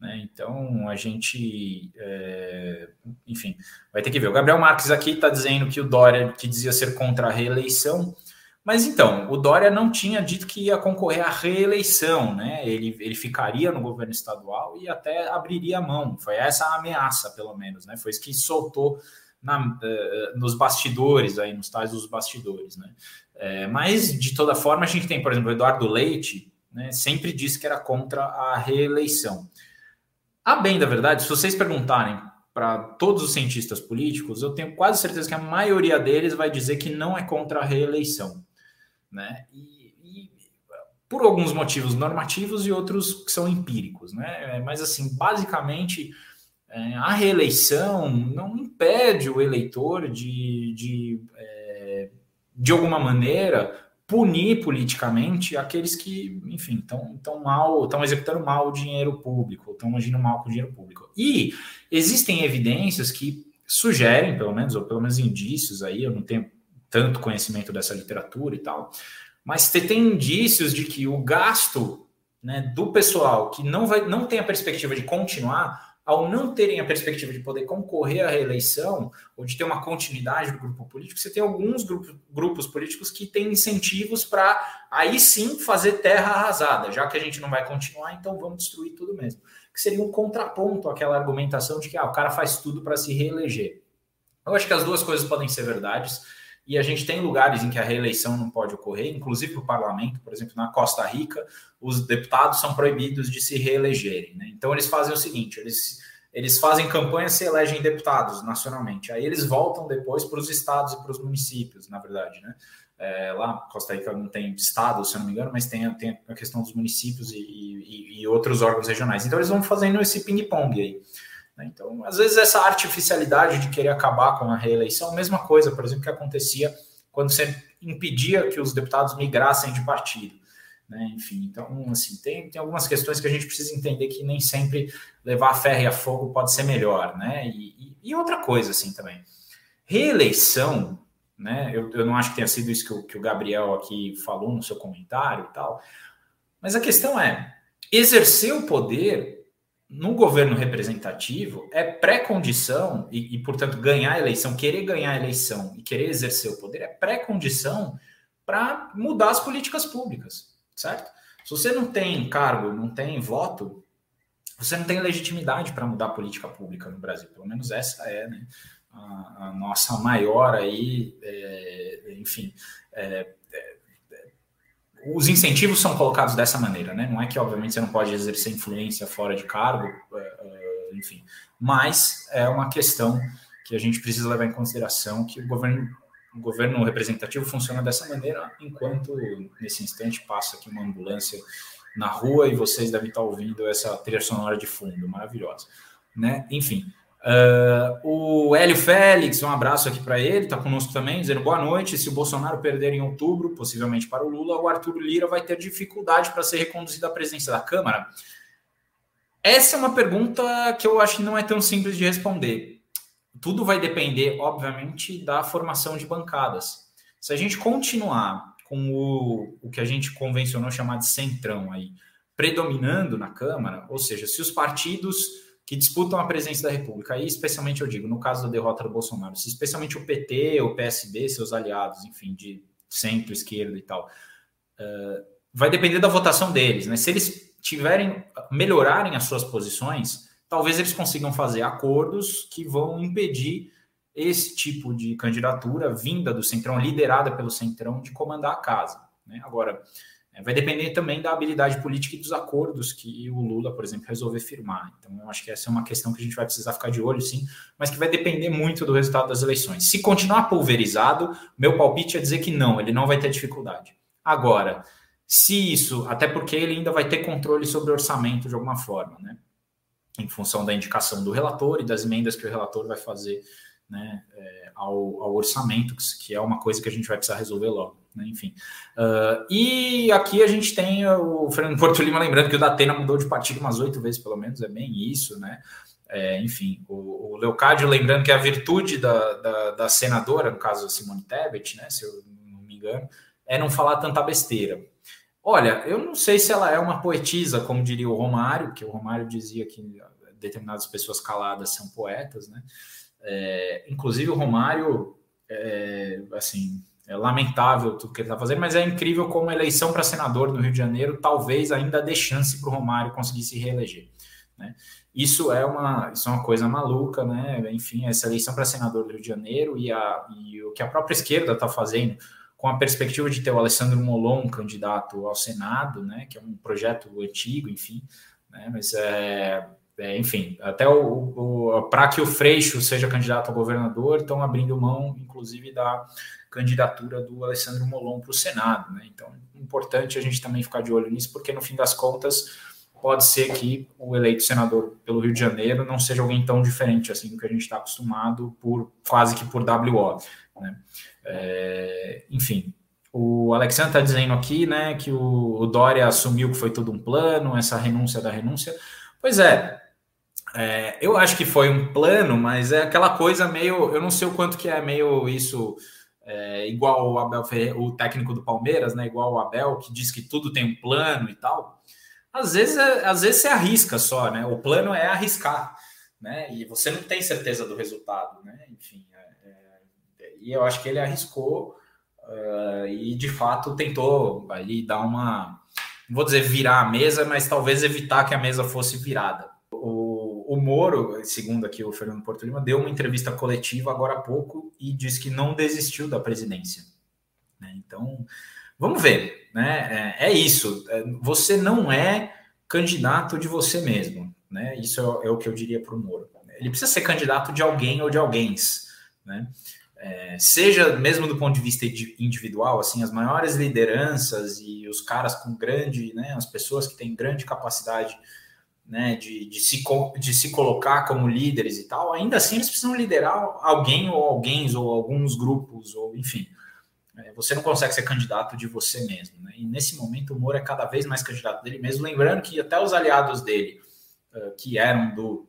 Né? Então, a gente, é, enfim, vai ter que ver. O Gabriel Marques aqui está dizendo que o Dória, que dizia ser contra a reeleição, mas então, o Dória não tinha dito que ia concorrer à reeleição, né? Ele, ele ficaria no governo estadual e até abriria a mão. Foi essa a ameaça, pelo menos, né? Foi isso que soltou na, uh, nos bastidores, aí, nos tais dos bastidores, né? É, mas, de toda forma, a gente tem, por exemplo, o Eduardo Leite, né, sempre disse que era contra a reeleição. A bem da verdade, se vocês perguntarem para todos os cientistas políticos, eu tenho quase certeza que a maioria deles vai dizer que não é contra a reeleição. Né? E, e por alguns motivos normativos e outros que são empíricos. Né? Mas, assim, basicamente, é, a reeleição não impede o eleitor de. de é, de alguma maneira, punir politicamente aqueles que, enfim, estão mal, estão executando mal o dinheiro público, estão agindo mal com o dinheiro público. E existem evidências que sugerem, pelo menos, ou pelo menos indícios aí, eu não tenho tanto conhecimento dessa literatura e tal, mas tem indícios de que o gasto né, do pessoal que não, vai, não tem a perspectiva de continuar ao não terem a perspectiva de poder concorrer à reeleição ou de ter uma continuidade do grupo político, você tem alguns grupos, grupos políticos que têm incentivos para aí sim fazer terra arrasada, já que a gente não vai continuar, então vamos destruir tudo mesmo. Que seria um contraponto àquela argumentação de que ah, o cara faz tudo para se reeleger. Eu acho que as duas coisas podem ser verdades. E a gente tem lugares em que a reeleição não pode ocorrer, inclusive o parlamento, por exemplo, na Costa Rica, os deputados são proibidos de se reelegerem. Né? Então eles fazem o seguinte: eles, eles fazem campanha se elegem deputados nacionalmente. Aí eles voltam depois para os estados e para os municípios, na verdade. Né? É, lá, Costa Rica não tem estado, se eu não me engano, mas tem, tem a questão dos municípios e, e, e outros órgãos regionais. Então eles vão fazendo esse ping-pong aí. Né? Então, às vezes, essa artificialidade de querer acabar com a reeleição, a mesma coisa, por exemplo, que acontecia quando você impedia que os deputados migrassem de partido. Né? Enfim, então, assim, tem, tem algumas questões que a gente precisa entender que nem sempre levar a ferro e a fogo pode ser melhor, né? E, e, e outra coisa, assim, também. Reeleição, né? Eu, eu não acho que tenha sido isso que o, que o Gabriel aqui falou no seu comentário e tal, mas a questão é, exercer o poder no governo representativo é pré-condição, e, e, portanto, ganhar a eleição, querer ganhar a eleição e querer exercer o poder é pré-condição para mudar as políticas públicas, certo? Se você não tem cargo, não tem voto, você não tem legitimidade para mudar a política pública no Brasil. Pelo menos essa é, né? a, a nossa maior aí, é, enfim, é, os incentivos são colocados dessa maneira, né? Não é que, obviamente, você não pode exercer influência fora de cargo, é, é, enfim, mas é uma questão que a gente precisa levar em consideração que o governo, o governo representativo funciona dessa maneira, enquanto nesse instante passa aqui uma ambulância na rua e vocês devem estar ouvindo essa trilha sonora de fundo, maravilhosa, né? Enfim, Uh, o Hélio Félix, um abraço aqui para ele, está conosco também, dizendo boa noite. Se o Bolsonaro perder em outubro, possivelmente para o Lula, o Arthur Lira vai ter dificuldade para ser reconduzido à presidência da Câmara? Essa é uma pergunta que eu acho que não é tão simples de responder. Tudo vai depender, obviamente, da formação de bancadas. Se a gente continuar com o, o que a gente convencionou chamar de centrão aí, predominando na Câmara, ou seja, se os partidos que disputam a presença da República, aí especialmente eu digo, no caso da derrota do Bolsonaro, se especialmente o PT, o PSB, seus aliados, enfim, de centro, esquerda e tal, uh, vai depender da votação deles, né? Se eles tiverem, melhorarem as suas posições, talvez eles consigam fazer acordos que vão impedir esse tipo de candidatura vinda do Centrão, liderada pelo Centrão, de comandar a casa. Né? Agora, vai depender também da habilidade política e dos acordos que o Lula, por exemplo, resolver firmar. Então, eu acho que essa é uma questão que a gente vai precisar ficar de olho, sim, mas que vai depender muito do resultado das eleições. Se continuar pulverizado, meu palpite é dizer que não, ele não vai ter dificuldade. Agora, se isso, até porque ele ainda vai ter controle sobre o orçamento de alguma forma, né? Em função da indicação do relator e das emendas que o relator vai fazer né, é, ao, ao orçamento, que é uma coisa que a gente vai precisar resolver logo né? enfim. Uh, e aqui a gente tem o Fernando Porto Lima lembrando que o Datena mudou de partido umas oito vezes, pelo menos, é bem isso, né? É, enfim, o, o Leocádio lembrando que a virtude da, da, da, senadora, no caso Simone Tebet, né, se eu não me engano, é não falar tanta besteira. Olha, eu não sei se ela é uma poetisa, como diria o Romário, que o Romário dizia que determinadas pessoas caladas são poetas, né? É, inclusive o Romário, é, assim, é lamentável tudo que ele está fazendo, mas é incrível como a eleição para senador no Rio de Janeiro talvez ainda dê chance para o Romário conseguir se reeleger. Né? Isso, é uma, isso é uma coisa maluca, né? Enfim, essa eleição para senador do Rio de Janeiro e, a, e o que a própria esquerda está fazendo com a perspectiva de ter o Alessandro Molon candidato ao Senado, né? Que é um projeto antigo, enfim, né? Mas é, é, enfim, até o, o para que o Freixo seja candidato a governador, estão abrindo mão, inclusive, da candidatura do Alessandro Molon para o Senado. Né? Então, é importante a gente também ficar de olho nisso, porque no fim das contas pode ser que o eleito senador pelo Rio de Janeiro não seja alguém tão diferente assim do que a gente está acostumado por quase que por WO. Né? É, enfim, o Alexandre está dizendo aqui né, que o, Dória assumiu que foi tudo um plano, essa renúncia da renúncia. Pois é, é, eu acho que foi um plano, mas é aquela coisa meio. Eu não sei o quanto que é meio isso é, igual o Abel Ferreira, o técnico do Palmeiras, né? Igual o Abel, que diz que tudo tem um plano e tal. Às vezes, é, às vezes você arrisca só, né? O plano é arriscar, né? E você não tem certeza do resultado, né? Enfim, é, é e eu acho que ele arriscou uh, e de fato tentou ali dar uma, não vou dizer virar a mesa, mas talvez evitar que a mesa fosse virada. O, o Moro, segundo aqui o Fernando Porto Lima, deu uma entrevista coletiva agora há pouco e disse que não desistiu da presidência. Né? Então, vamos ver. Né? É, é, isso. É, você não é candidato de você mesmo. Né? Isso é, é o que eu diria para o Moro. Ele precisa ser candidato de alguém ou de alguém. Né? É, seja mesmo do ponto de vista individual, assim, as maiores lideranças e os caras com grande, né, as pessoas que têm grande capacidade né, de, de, se, de se colocar como líderes e tal, ainda assim eles precisam liderar alguém ou alguém ou alguns grupos, ou enfim. É, você não consegue ser candidato de você mesmo. Né? E nesse momento o Moro é cada vez mais candidato dele mesmo, lembrando que até os aliados dele, que eram do,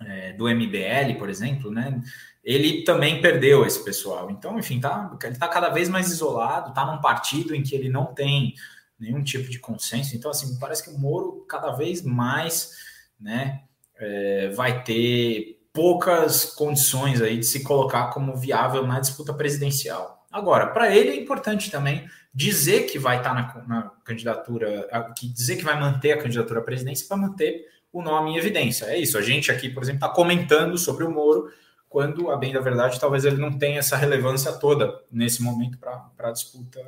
é, do MBL, por exemplo, né, ele também perdeu esse pessoal. Então, enfim, tá, ele está cada vez mais isolado, está num partido em que ele não tem nenhum tipo de consenso. Então, assim, parece que o Moro cada vez mais né, é, vai ter poucas condições aí de se colocar como viável na disputa presidencial. Agora, para ele é importante também dizer que vai estar tá na, na, candidatura, que dizer que vai manter a candidatura à presidência para manter o nome em evidência. É isso. A gente aqui, por exemplo, está comentando sobre o Moro quando, a bem da verdade, talvez ele não tenha essa relevância toda nesse momento para a disputa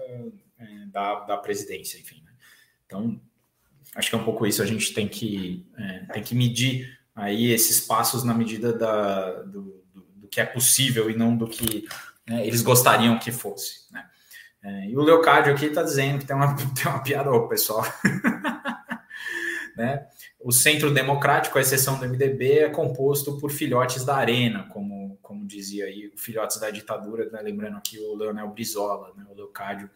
da, da presidência, enfim. Né? Então, acho que é um pouco isso, a gente tem que, é, tem que medir aí esses passos na medida da, do, do, do que é possível e não do que né, eles gostariam que fosse. Né? É, e o Leocádio aqui está dizendo que tem uma, (laughs) tem uma piada, ô, pessoal. (laughs) né? O Centro Democrático, à exceção do MDB, é composto por filhotes da arena, como, como dizia aí, filhotes da ditadura, né? lembrando aqui o Leonel Brizola, né? o Leocádio.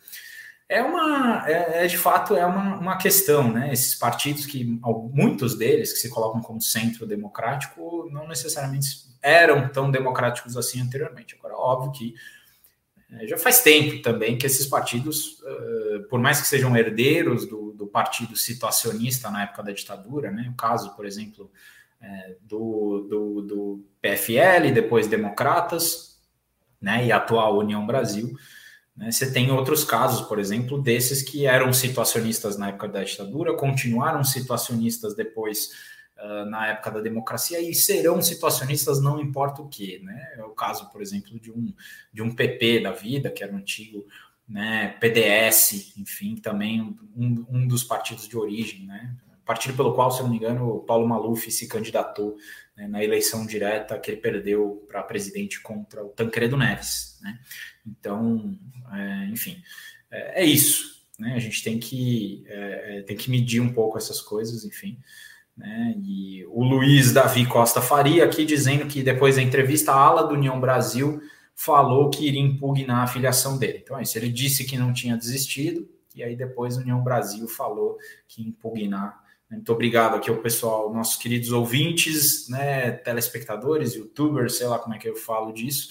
É uma, é, é, de fato, é uma, uma questão, né? Esses partidos que, muitos deles que se colocam como centro democrático, não necessariamente eram tão democráticos assim anteriormente. Agora, óbvio que é, já faz tempo também que esses partidos, uh, por mais que sejam herdeiros do, do, partido situacionista na época da ditadura, né? O caso, por exemplo, é, do, do, do, PFL, depois Democratas, né? E atual União Brasil. Né? Você tem outros casos, por exemplo, desses que eram situacionistas na época da ditadura, continuaram situacionistas depois uh, na época da democracia e serão situacionistas não importa o que, né? É o caso, por exemplo, de um, de um PP da vida, que era um antigo né, PDS, enfim, também um, um dos partidos de origem, né? Partido pelo qual, se não me engano, o Paulo Maluf se candidatou né, na eleição direta que ele perdeu para presidente contra o Tancredo Neves, né? Então, é, enfim, é, é, isso, né? A gente tem que, é, é tem que medir um pouco essas coisas, enfim. Né? E o Luiz Davi Costa Faria aqui dizendo que depois da entrevista, a ala do União Brasil falou que iria impugnar a filiação dele. Então é isso, ele disse que não tinha desistido, e aí depois a União Brasil falou que impugnar. Muito obrigado aqui ao pessoal, nossos queridos ouvintes, né, telespectadores, youtubers, sei lá como é que eu falo disso,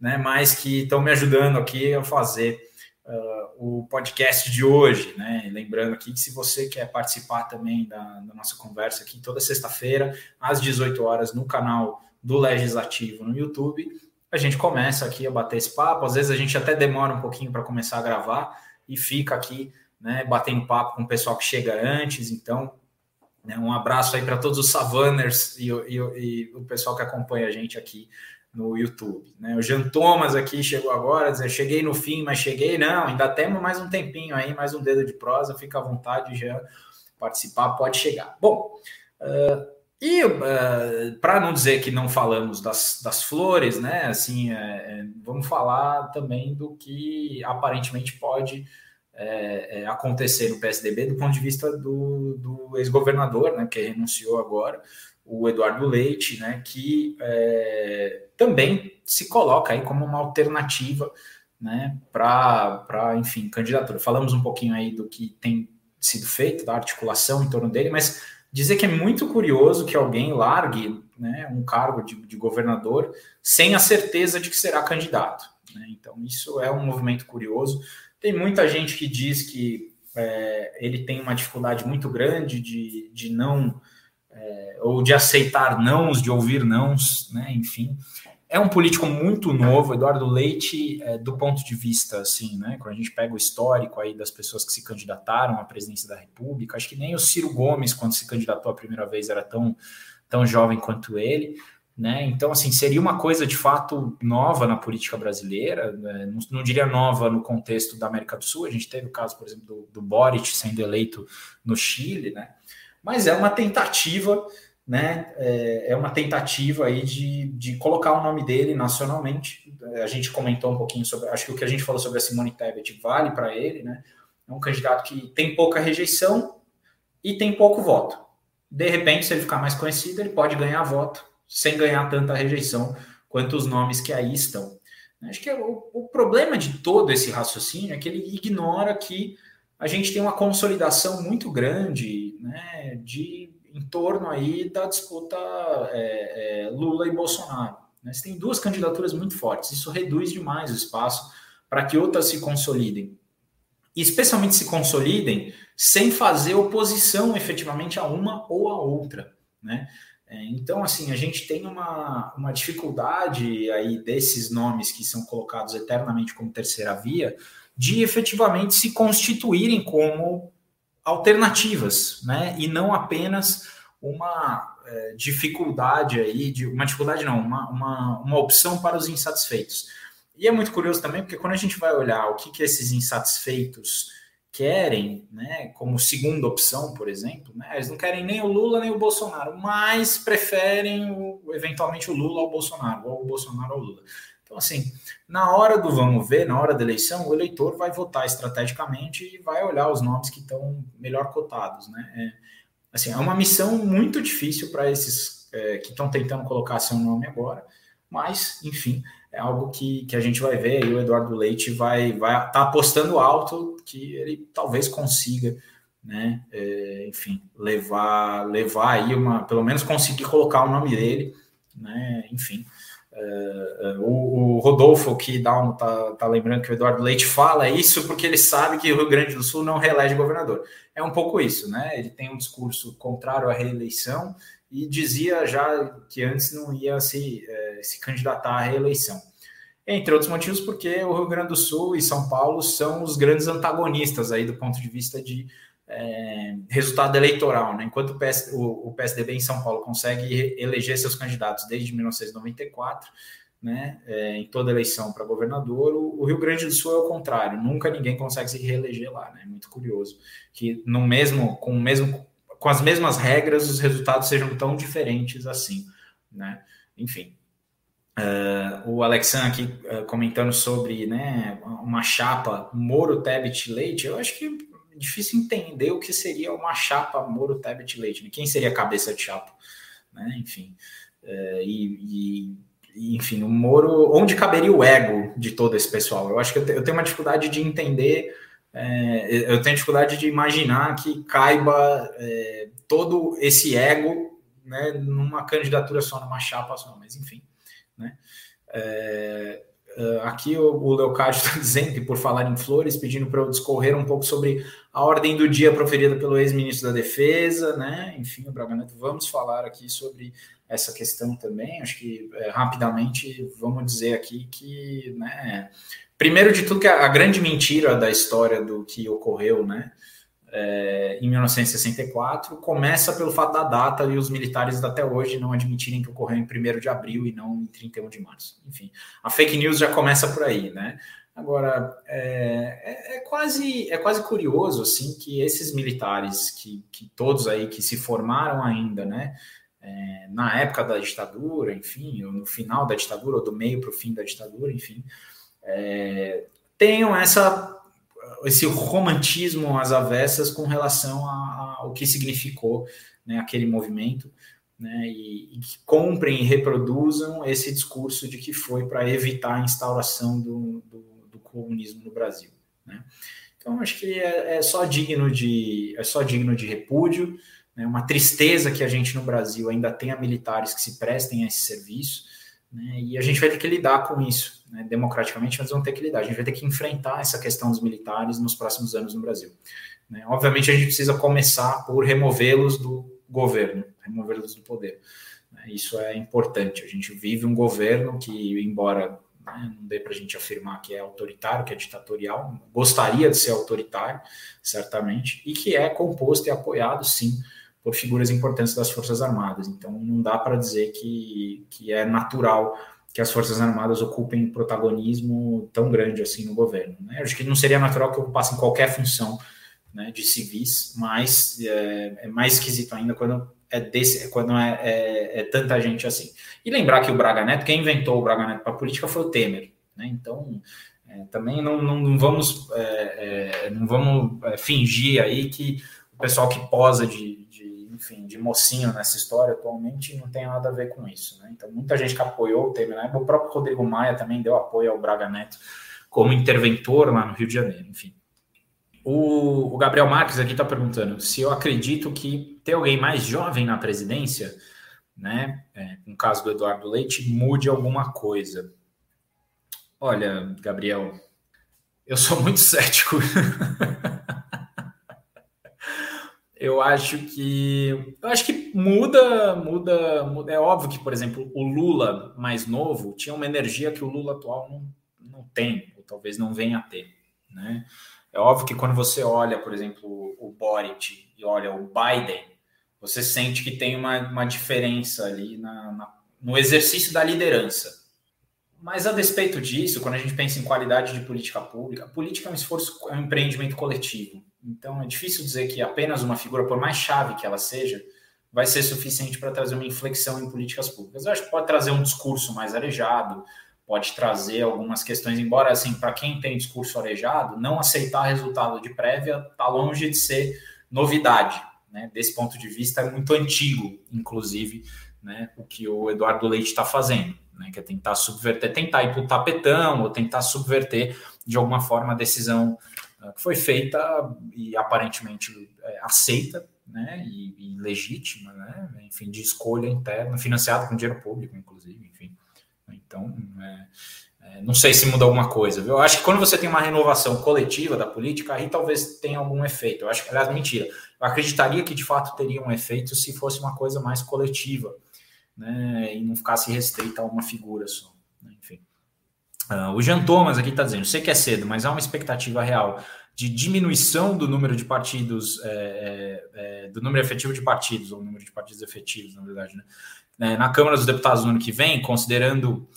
né, mas que estão me ajudando aqui a fazer uh, o podcast de hoje, né? Lembrando aqui que se você quer participar também da, da nossa conversa aqui toda sexta-feira, às 18 horas, no canal do Legislativo no YouTube, a gente começa aqui a bater esse papo. Às vezes a gente até demora um pouquinho para começar a gravar e fica aqui, né, batendo papo com o pessoal que chega antes. Então, um abraço aí para todos os Savanners e, e, e, o pessoal que acompanha a gente aqui no YouTube. Né? O Jean Thomas aqui chegou agora, dizer, cheguei no fim, mas cheguei, não, ainda temos mais um tempinho aí, mais um dedo de prosa, fica à vontade, Jean, participar, pode chegar. Bom, uh, e uh, para não dizer que não falamos das, das flores, né, assim, é, é, vamos falar também do que aparentemente pode é, é acontecer no PSDB do ponto de vista do, do ex-governador, né, que renunciou agora, o Eduardo Leite, né, que é, também se coloca aí como uma alternativa né, para, enfim, candidatura. Falamos um pouquinho aí do que tem sido feito, da articulação em torno dele, mas dizer que é muito curioso que alguém largue né, um cargo de, de governador sem a certeza de que será candidato. Né? Então, isso é um movimento curioso. Tem muita gente que diz que é, ele tem uma dificuldade muito grande de, de não é, ou de aceitar nãos, de ouvir nãos, né? Enfim, é um político muito novo, Eduardo Leite, é, do ponto de vista assim, né? Quando a gente pega o histórico aí das pessoas que se candidataram à presidência da República, acho que nem o Ciro Gomes, quando se candidatou a primeira vez, era tão, tão jovem quanto ele. Né? Então, assim, seria uma coisa de fato nova na política brasileira, né? não, não, diria nova no contexto da América do Sul. A gente teve o caso, por exemplo, do, do Boric sendo eleito no Chile, né? mas é uma tentativa, né? É, é, uma tentativa aí de, de colocar o nome dele nacionalmente. A gente comentou um pouquinho sobre, acho que o que a gente falou sobre a Simone Tebet vale para ele, né? É um candidato que tem pouca rejeição e tem pouco voto. De repente, se ele ficar mais conhecido, ele pode ganhar voto sem ganhar tanta rejeição quanto os nomes que aí estão. Acho que o, o problema de todo esse raciocínio é que ele ignora que a gente tem uma consolidação muito grande né, de em torno aí da disputa é, é, Lula e Bolsonaro. Né? Você tem duas candidaturas muito fortes, isso reduz demais o espaço para que outras se consolidem. E especialmente se consolidem sem fazer oposição efetivamente a uma ou a outra. Né? É, então, assim, a gente tem uma, uma dificuldade aí desses nomes que são colocados eternamente como terceira via, de efetivamente se constituírem como alternativas, né? E não apenas uma é, dificuldade aí, de uma dificuldade não, uma, uma, uma opção para os insatisfeitos. E é muito curioso também, porque quando a gente vai olhar o que, que esses insatisfeitos querem, né, como segunda opção, por exemplo, né, eles não querem nem o Lula nem o Bolsonaro, mas preferem o, eventualmente o Lula ao Bolsonaro, ou o Bolsonaro ao Lula. Então, assim, na hora do vamos ver, na hora da eleição, o eleitor vai votar estrategicamente e vai olhar os nomes que estão melhor cotados, né? É, assim, é uma missão muito difícil para esses é, que estão tentando colocar seu nome agora, mas, enfim, é algo que, que a gente vai ver e o Eduardo Leite vai vai tá apostando alto que ele talvez consiga, né? É, enfim, levar levar aí uma, pelo menos conseguir colocar o nome dele, né? Enfim. Uh, uh, o, o, Rodolfo que dá um, tá, tá, lembrando que o Eduardo Leite fala isso porque ele sabe que o Rio Grande do Sul não reelege governador. É um pouco isso, né? Ele tem um discurso contrário à reeleição e dizia já que antes não ia se, é, se candidatar à reeleição. Entre outros motivos, porque o Rio Grande do Sul e São Paulo são os grandes antagonistas aí do ponto de vista de é, resultado eleitoral. Né? Enquanto o, PS, o, o, PSDB em São Paulo consegue eleger seus candidatos desde 1994, né, é, em toda eleição para governador, o, o, Rio Grande do Sul é o contrário. Nunca ninguém consegue se reeleger lá. Né? Muito curioso que no mesmo com o mesmo com as mesmas regras os resultados sejam tão diferentes assim. Né? Enfim. Uh, o Alexandre aqui uh, comentando sobre né, uma chapa Moro, Tebet, Leite, eu acho que difícil entender o que seria uma chapa Moro Tebet Leite. Né? Quem seria a cabeça de chapa? Né? Enfim. É, e, e, enfim, o Moro, onde caberia o ego de todo esse pessoal? Eu acho que eu, te, eu tenho uma dificuldade de entender, é, eu tenho dificuldade de imaginar que caiba é, todo esse ego né, numa candidatura só, numa chapa só, mas enfim. Né? É, Uh, aqui o, Leocádio está (laughs) dizendo, e por falar em flores, pedindo para eu discorrer um pouco sobre a ordem do dia proferida pelo ex-ministro da Defesa, né? Enfim, o Braga Neto, vamos falar aqui sobre essa questão também. Acho que é, rapidamente vamos dizer aqui que, né? Primeiro de tudo, que a, a grande mentira da história do que ocorreu, né? É, em 1964, começa pelo fato da data e os militares até hoje não admitirem que ocorreu em 1 de abril e não em 31 de março. Enfim, a fake news já começa por aí, né? Agora, é, é, é quase, é quase curioso, assim, que esses militares, que, que todos aí que se formaram ainda, né, é, na época da ditadura, enfim, ou no final da ditadura, ou do meio para o fim da ditadura, enfim, é, tenham essa esse romantismo às avessas com relação ao que significou né, aquele movimento, né, e, e, que comprem e reproduzam esse discurso de que foi para evitar a instauração do, do, do, comunismo no Brasil. Né. Então, acho que é, é, só digno de é só digno de repúdio, né, uma tristeza que a gente no Brasil ainda tenha militares que se prestem a esse serviço, né, e a gente vai ter que lidar com isso né, democraticamente, nós vamos ter que lidar. A gente vai ter que enfrentar essa questão dos militares nos próximos anos no Brasil. Né? Obviamente, a gente precisa começar por removê-los do governo, removê-los do poder. Né? Isso é importante. A gente vive um governo que, embora né, não dê para a gente afirmar que é autoritário, que é ditatorial, gostaria de ser autoritário, certamente, e que é composto e apoiado, sim, por figuras importantes das Forças Armadas. Então, não dá para dizer que, que é natural que as Forças Armadas ocupem protagonismo tão grande assim no governo. Né? Acho que não seria natural que ocupassem qualquer função né, de civis, mas é, é, mais esquisito ainda quando é desse, quando é, é, é, tanta gente assim. E lembrar que o Braga Neto, quem inventou o Braga Neto para a política foi o Temer. Né? Então, é, também não, não, não vamos, é, não vamos fingir aí que o pessoal que posa de, enfim, de mocinho nessa história atualmente não tem nada a ver com isso. Né? Então, muita gente que apoiou o Temer, né? o próprio Rodrigo Maia também deu apoio ao Braga Neto como interventor lá no Rio de Janeiro, enfim. O, o Gabriel Marques aqui está perguntando se eu acredito que ter alguém mais jovem na presidência, né, é, no caso do Eduardo Leite, mude alguma coisa. Olha, Gabriel, eu sou muito (laughs) cético. Eu acho que eu acho que muda, muda, muda. É óbvio que, por exemplo, o Lula mais novo tinha uma energia que o Lula atual não, não tem, ou talvez não venha a ter, né? É óbvio que quando você olha, por exemplo, o Boric e olha o Biden, você sente que tem uma, uma diferença ali na, na, no exercício da liderança. Mas a despeito disso, quando a gente pensa em qualidade de política pública, política é um esforço, é um empreendimento coletivo. Então é difícil dizer que apenas uma figura, por mais chave que ela seja, vai ser suficiente para trazer uma inflexão em políticas públicas. Eu acho que pode trazer um discurso mais arejado, pode trazer algumas questões, embora assim, para quem tem discurso arejado, não aceitar resultado de prévia está longe de ser novidade. Né? Desse ponto de vista, é muito antigo, inclusive, né, o que o Eduardo Leite está fazendo, né, que é tentar subverter, tentar ir para o tapetão ou tentar subverter de alguma forma a decisão uh, que foi feita e aparentemente é, aceita né, e, e, legítima, né, enfim, de escolha interna, financiada com dinheiro público, inclusive, enfim. Então, é, é, não sei se muda alguma coisa, viu? Eu acho que quando você tem uma renovação coletiva da política, aí talvez tenha algum efeito. Eu acho que, aliás, mentira. Eu acreditaria que de fato teria um efeito se fosse uma coisa mais coletiva né, e não ficasse restrita a uma figura só. Né, enfim. Uh, o Jean Thomas aqui está dizendo: sei que é cedo, mas há uma expectativa real de diminuição do número de partidos, é, é, do número efetivo de partidos, ou número de partidos efetivos, na verdade, né? É, na Câmara dos Deputados no ano que vem, considerando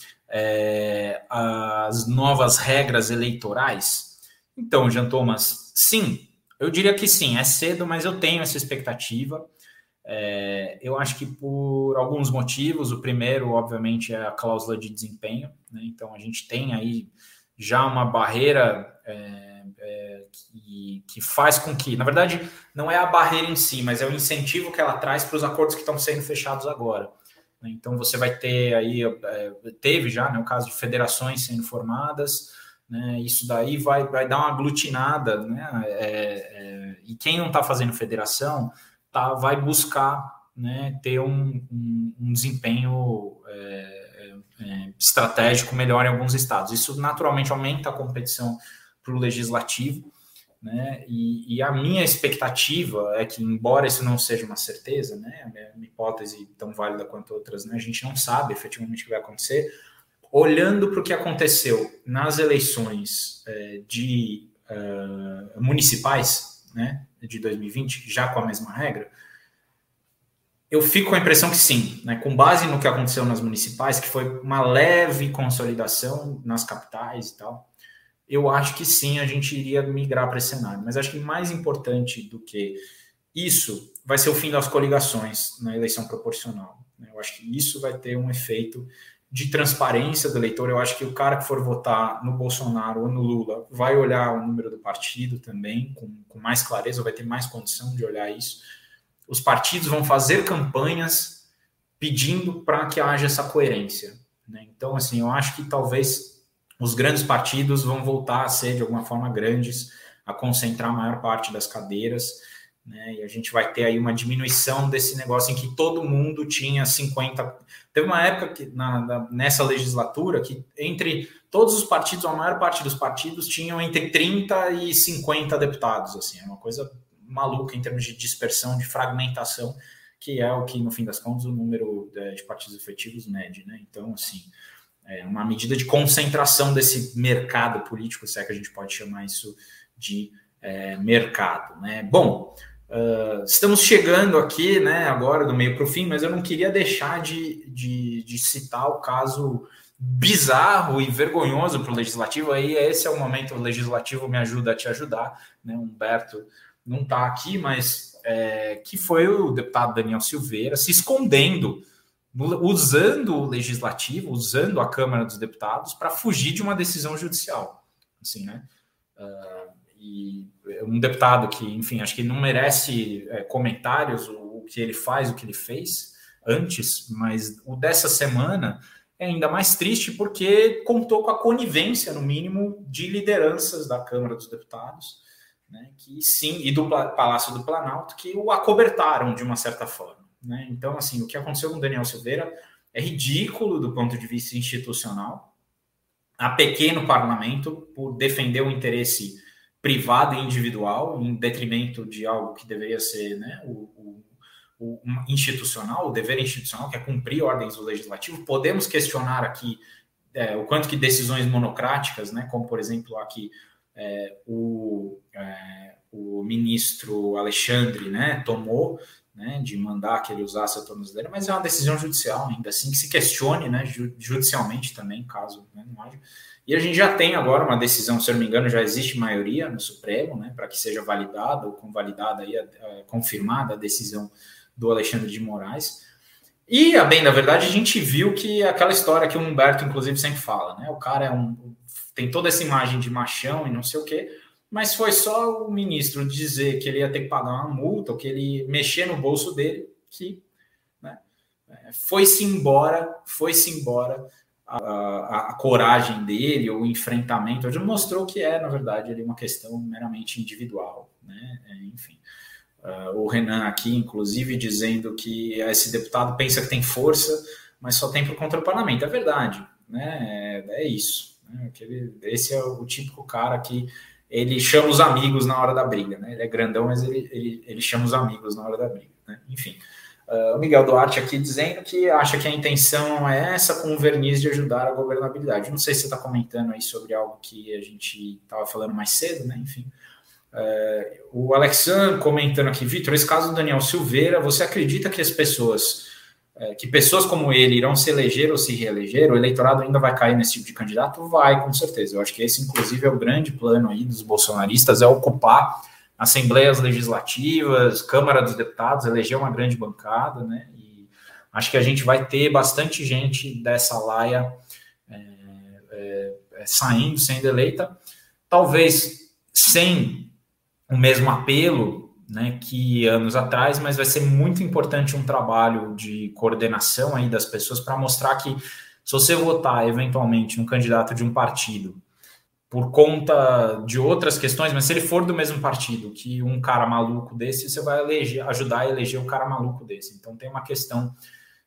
as novas regras eleitorais. Então, Jean Thomas, sim, eu diria que sim, é cedo, mas eu tenho essa expectativa. É, eu acho que por alguns motivos, o primeiro, obviamente, é a cláusula de desempenho, né? então a gente tem aí já uma barreira é, é, que, que faz com que, na verdade, não é a barreira em si, mas é o incentivo que ela traz para os acordos que estão sendo fechados agora. Né? Então você vai ter aí, é, teve já né, o caso de federações sendo formadas, né? Isso daí vai, vai dar uma aglutinada, né? É, é, e quem não está fazendo federação tá, vai buscar né, ter um, um, um desempenho é, é, estratégico melhor em alguns estados. Isso naturalmente aumenta a competição para o legislativo, né? E, e, a minha expectativa é que, embora isso não seja uma certeza, né, uma hipótese tão válida quanto outras, né, a gente não sabe efetivamente o que vai acontecer. Olhando para o que aconteceu nas eleições é, de uh, municipais, né, de 2020, já com a mesma regra, eu fico com a impressão que sim, né, com base no que aconteceu nas municipais, que foi uma leve consolidação nas capitais e tal, eu acho que sim, a gente iria migrar para esse cenário. Mas acho que mais importante do que isso vai ser o fim das coligações na eleição proporcional. Né. Eu acho que isso vai ter um efeito de transparência do eleitor. Eu acho que o cara que for votar no Bolsonaro ou no Lula vai olhar o número do partido também com, com mais clareza, vai ter mais condição de olhar isso. Os partidos vão fazer campanhas pedindo para que haja essa coerência. Né? Então, assim, eu acho que talvez os grandes partidos vão voltar a ser de alguma forma grandes, a concentrar a maior parte das cadeiras né? E a gente vai ter aí uma diminuição desse negócio em que todo mundo tinha 50. Teve uma época que, na, na, nessa legislatura que entre todos os partidos, a maior parte dos partidos tinham entre 30 e 50 deputados. Assim, é uma coisa maluca em termos de dispersão, de fragmentação, que é o que, no fim das contas, o número de, de partidos efetivos mede. Né? Então, assim, é uma medida de concentração desse mercado político, se é que a gente pode chamar isso de é, mercado. Né? Bom, Uh, estamos chegando aqui, né, agora do meio para o fim, mas eu não queria deixar de, de, de citar o caso bizarro e vergonhoso para o legislativo. Aí esse é o momento, o legislativo me ajuda a te ajudar, né? Humberto não está aqui, mas é, que foi o deputado Daniel Silveira se escondendo, usando o legislativo, usando a Câmara dos Deputados para fugir de uma decisão judicial, assim, né? Uh, e um deputado que, enfim, acho que não merece é, comentários o, o, que ele faz, o que ele fez antes, mas o dessa semana é ainda mais triste porque contou com a conivência, no mínimo, de lideranças da Câmara dos Deputados, né, que sim, e do Palácio do Planalto, que o acobertaram de uma certa forma. Né? Então, assim, o que aconteceu com Daniel Silveira é ridículo do ponto de vista institucional, a pequeno parlamento por defender o interesse privado e individual, em detrimento de algo que deveria ser né, o, o, o, institucional, o dever institucional, que é cumprir ordens do legislativo. Podemos questionar aqui é, o quanto que decisões monocráticas, né, como por exemplo aqui é, o, é, o ministro Alexandre né, tomou, né, de mandar que ele usasse a tornozeleira, mas é uma decisão judicial ainda assim, que se questione né, judicialmente também, caso né, não haja. E a gente já tem agora uma decisão, se eu não me engano, já existe maioria no Supremo, né, para que seja validada ou convalidada, aí, confirmada a decisão do Alexandre de Moraes. E, bem da verdade, a gente viu que aquela história que o Humberto, inclusive, sempre fala, né? O cara é um, tem toda essa imagem de machão e não sei o quê, mas foi só o ministro dizer que ele ia ter que pagar uma multa, ou que ele mexer no bolso dele, que né, foi-se embora, foi-se embora a, a, coragem dele, o enfrentamento, ele mostrou que é, na verdade, ele uma questão meramente individual, né? É, enfim. Uh, o Renan aqui, inclusive, dizendo que esse deputado pensa que tem força, mas só tem por contra o parlamento. É verdade, né? É, é isso. Né? Aquele, esse é o típico cara que ele chama os amigos na hora da briga, né? Ele é grandão, mas ele, ele, ele chama os amigos na hora da briga, né? Enfim. Uh, o Miguel Duarte aqui dizendo que acha que a intenção é essa com o verniz de ajudar a governabilidade. Não sei se você está comentando aí sobre algo que a gente estava falando mais cedo, né? Enfim. Uh, o Alexandre comentando aqui, Vitor, esse caso do Daniel Silveira, você acredita que as pessoas é, que pessoas como ele irão se eleger ou se reeleger, o eleitorado ainda vai cair nesse tipo de candidato? Vai, com certeza. Eu acho que esse, inclusive, é o grande plano aí dos bolsonaristas, é ocupar assembleias legislativas, Câmara dos Deputados, eleger uma grande bancada, né? E acho que a gente vai ter bastante gente dessa laia é, é, é saindo, sendo eleita, talvez sem o mesmo apelo né, que anos atrás, mas vai ser muito importante um trabalho de coordenação aí das pessoas para mostrar que se você votar eventualmente um candidato de um partido por conta de outras questões, mas se ele for do mesmo partido que um cara maluco desse, você vai eleger, ajudar a eleger um cara maluco desse. Então tem uma questão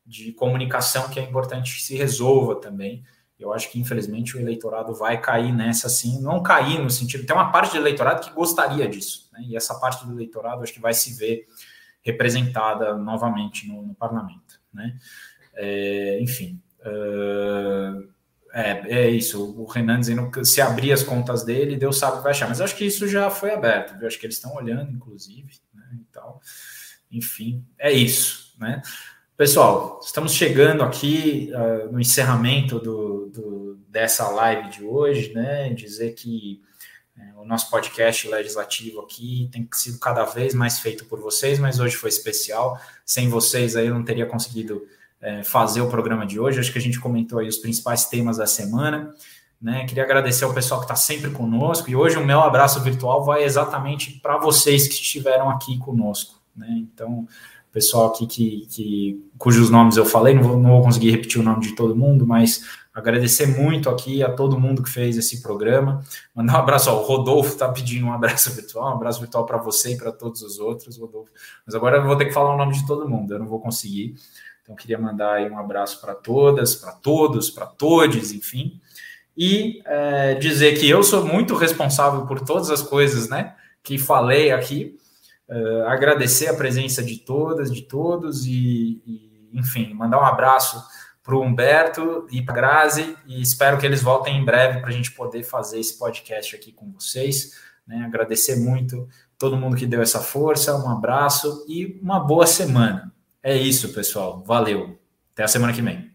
de comunicação que é importante que se resolva também. Eu acho que, infelizmente, o eleitorado vai cair nessa, assim, não cair no sentido. Tem uma parte do eleitorado que gostaria disso, né? e essa parte do eleitorado acho que vai se ver representada novamente no, no parlamento. Né? É, enfim, uh, é, é, isso. O Renan dizendo que se abrir as contas dele, Deus sabe o que vai achar. Mas acho que isso já foi aberto, viu? acho que eles estão olhando, inclusive, né? e tal. Enfim, é isso. Né? Pessoal, estamos chegando aqui uh, no encerramento do, do, dessa live de hoje, né? Dizer que uh, o nosso podcast legislativo aqui tem sido cada vez mais feito por vocês, mas hoje foi especial. Sem vocês aí eu não teria conseguido uh, fazer o programa de hoje. Acho que a gente comentou aí os principais temas da semana. Né? Queria agradecer ao pessoal que está sempre conosco. E hoje o meu abraço virtual vai exatamente para vocês que estiveram aqui conosco. Né? Então, pessoal aqui que, que, cujos nomes eu falei, não vou, não vou conseguir repetir o nome de todo mundo, mas agradecer muito aqui a todo mundo que fez esse programa. Mandar um abraço, ó, o Rodolfo está pedindo um abraço (laughs) virtual, um abraço virtual para você e para todos os outros, Rodolfo. Mas agora eu vou ter que falar o nome de todo mundo, eu não vou conseguir. Então, queria mandar um abraço para todas, para todos, para todos, enfim. E é, dizer que eu sou muito responsável por todas as coisas, né, que falei aqui. Uh, agradecer a presença de todas, de todos e, e enfim, mandar um abraço para o Humberto e para a Grazi e espero que eles voltem em breve para a gente poder fazer esse podcast aqui com vocês. Né? Agradecer muito todo mundo que deu essa força, um abraço e uma boa semana. É isso, pessoal. Valeu. Até a semana que vem.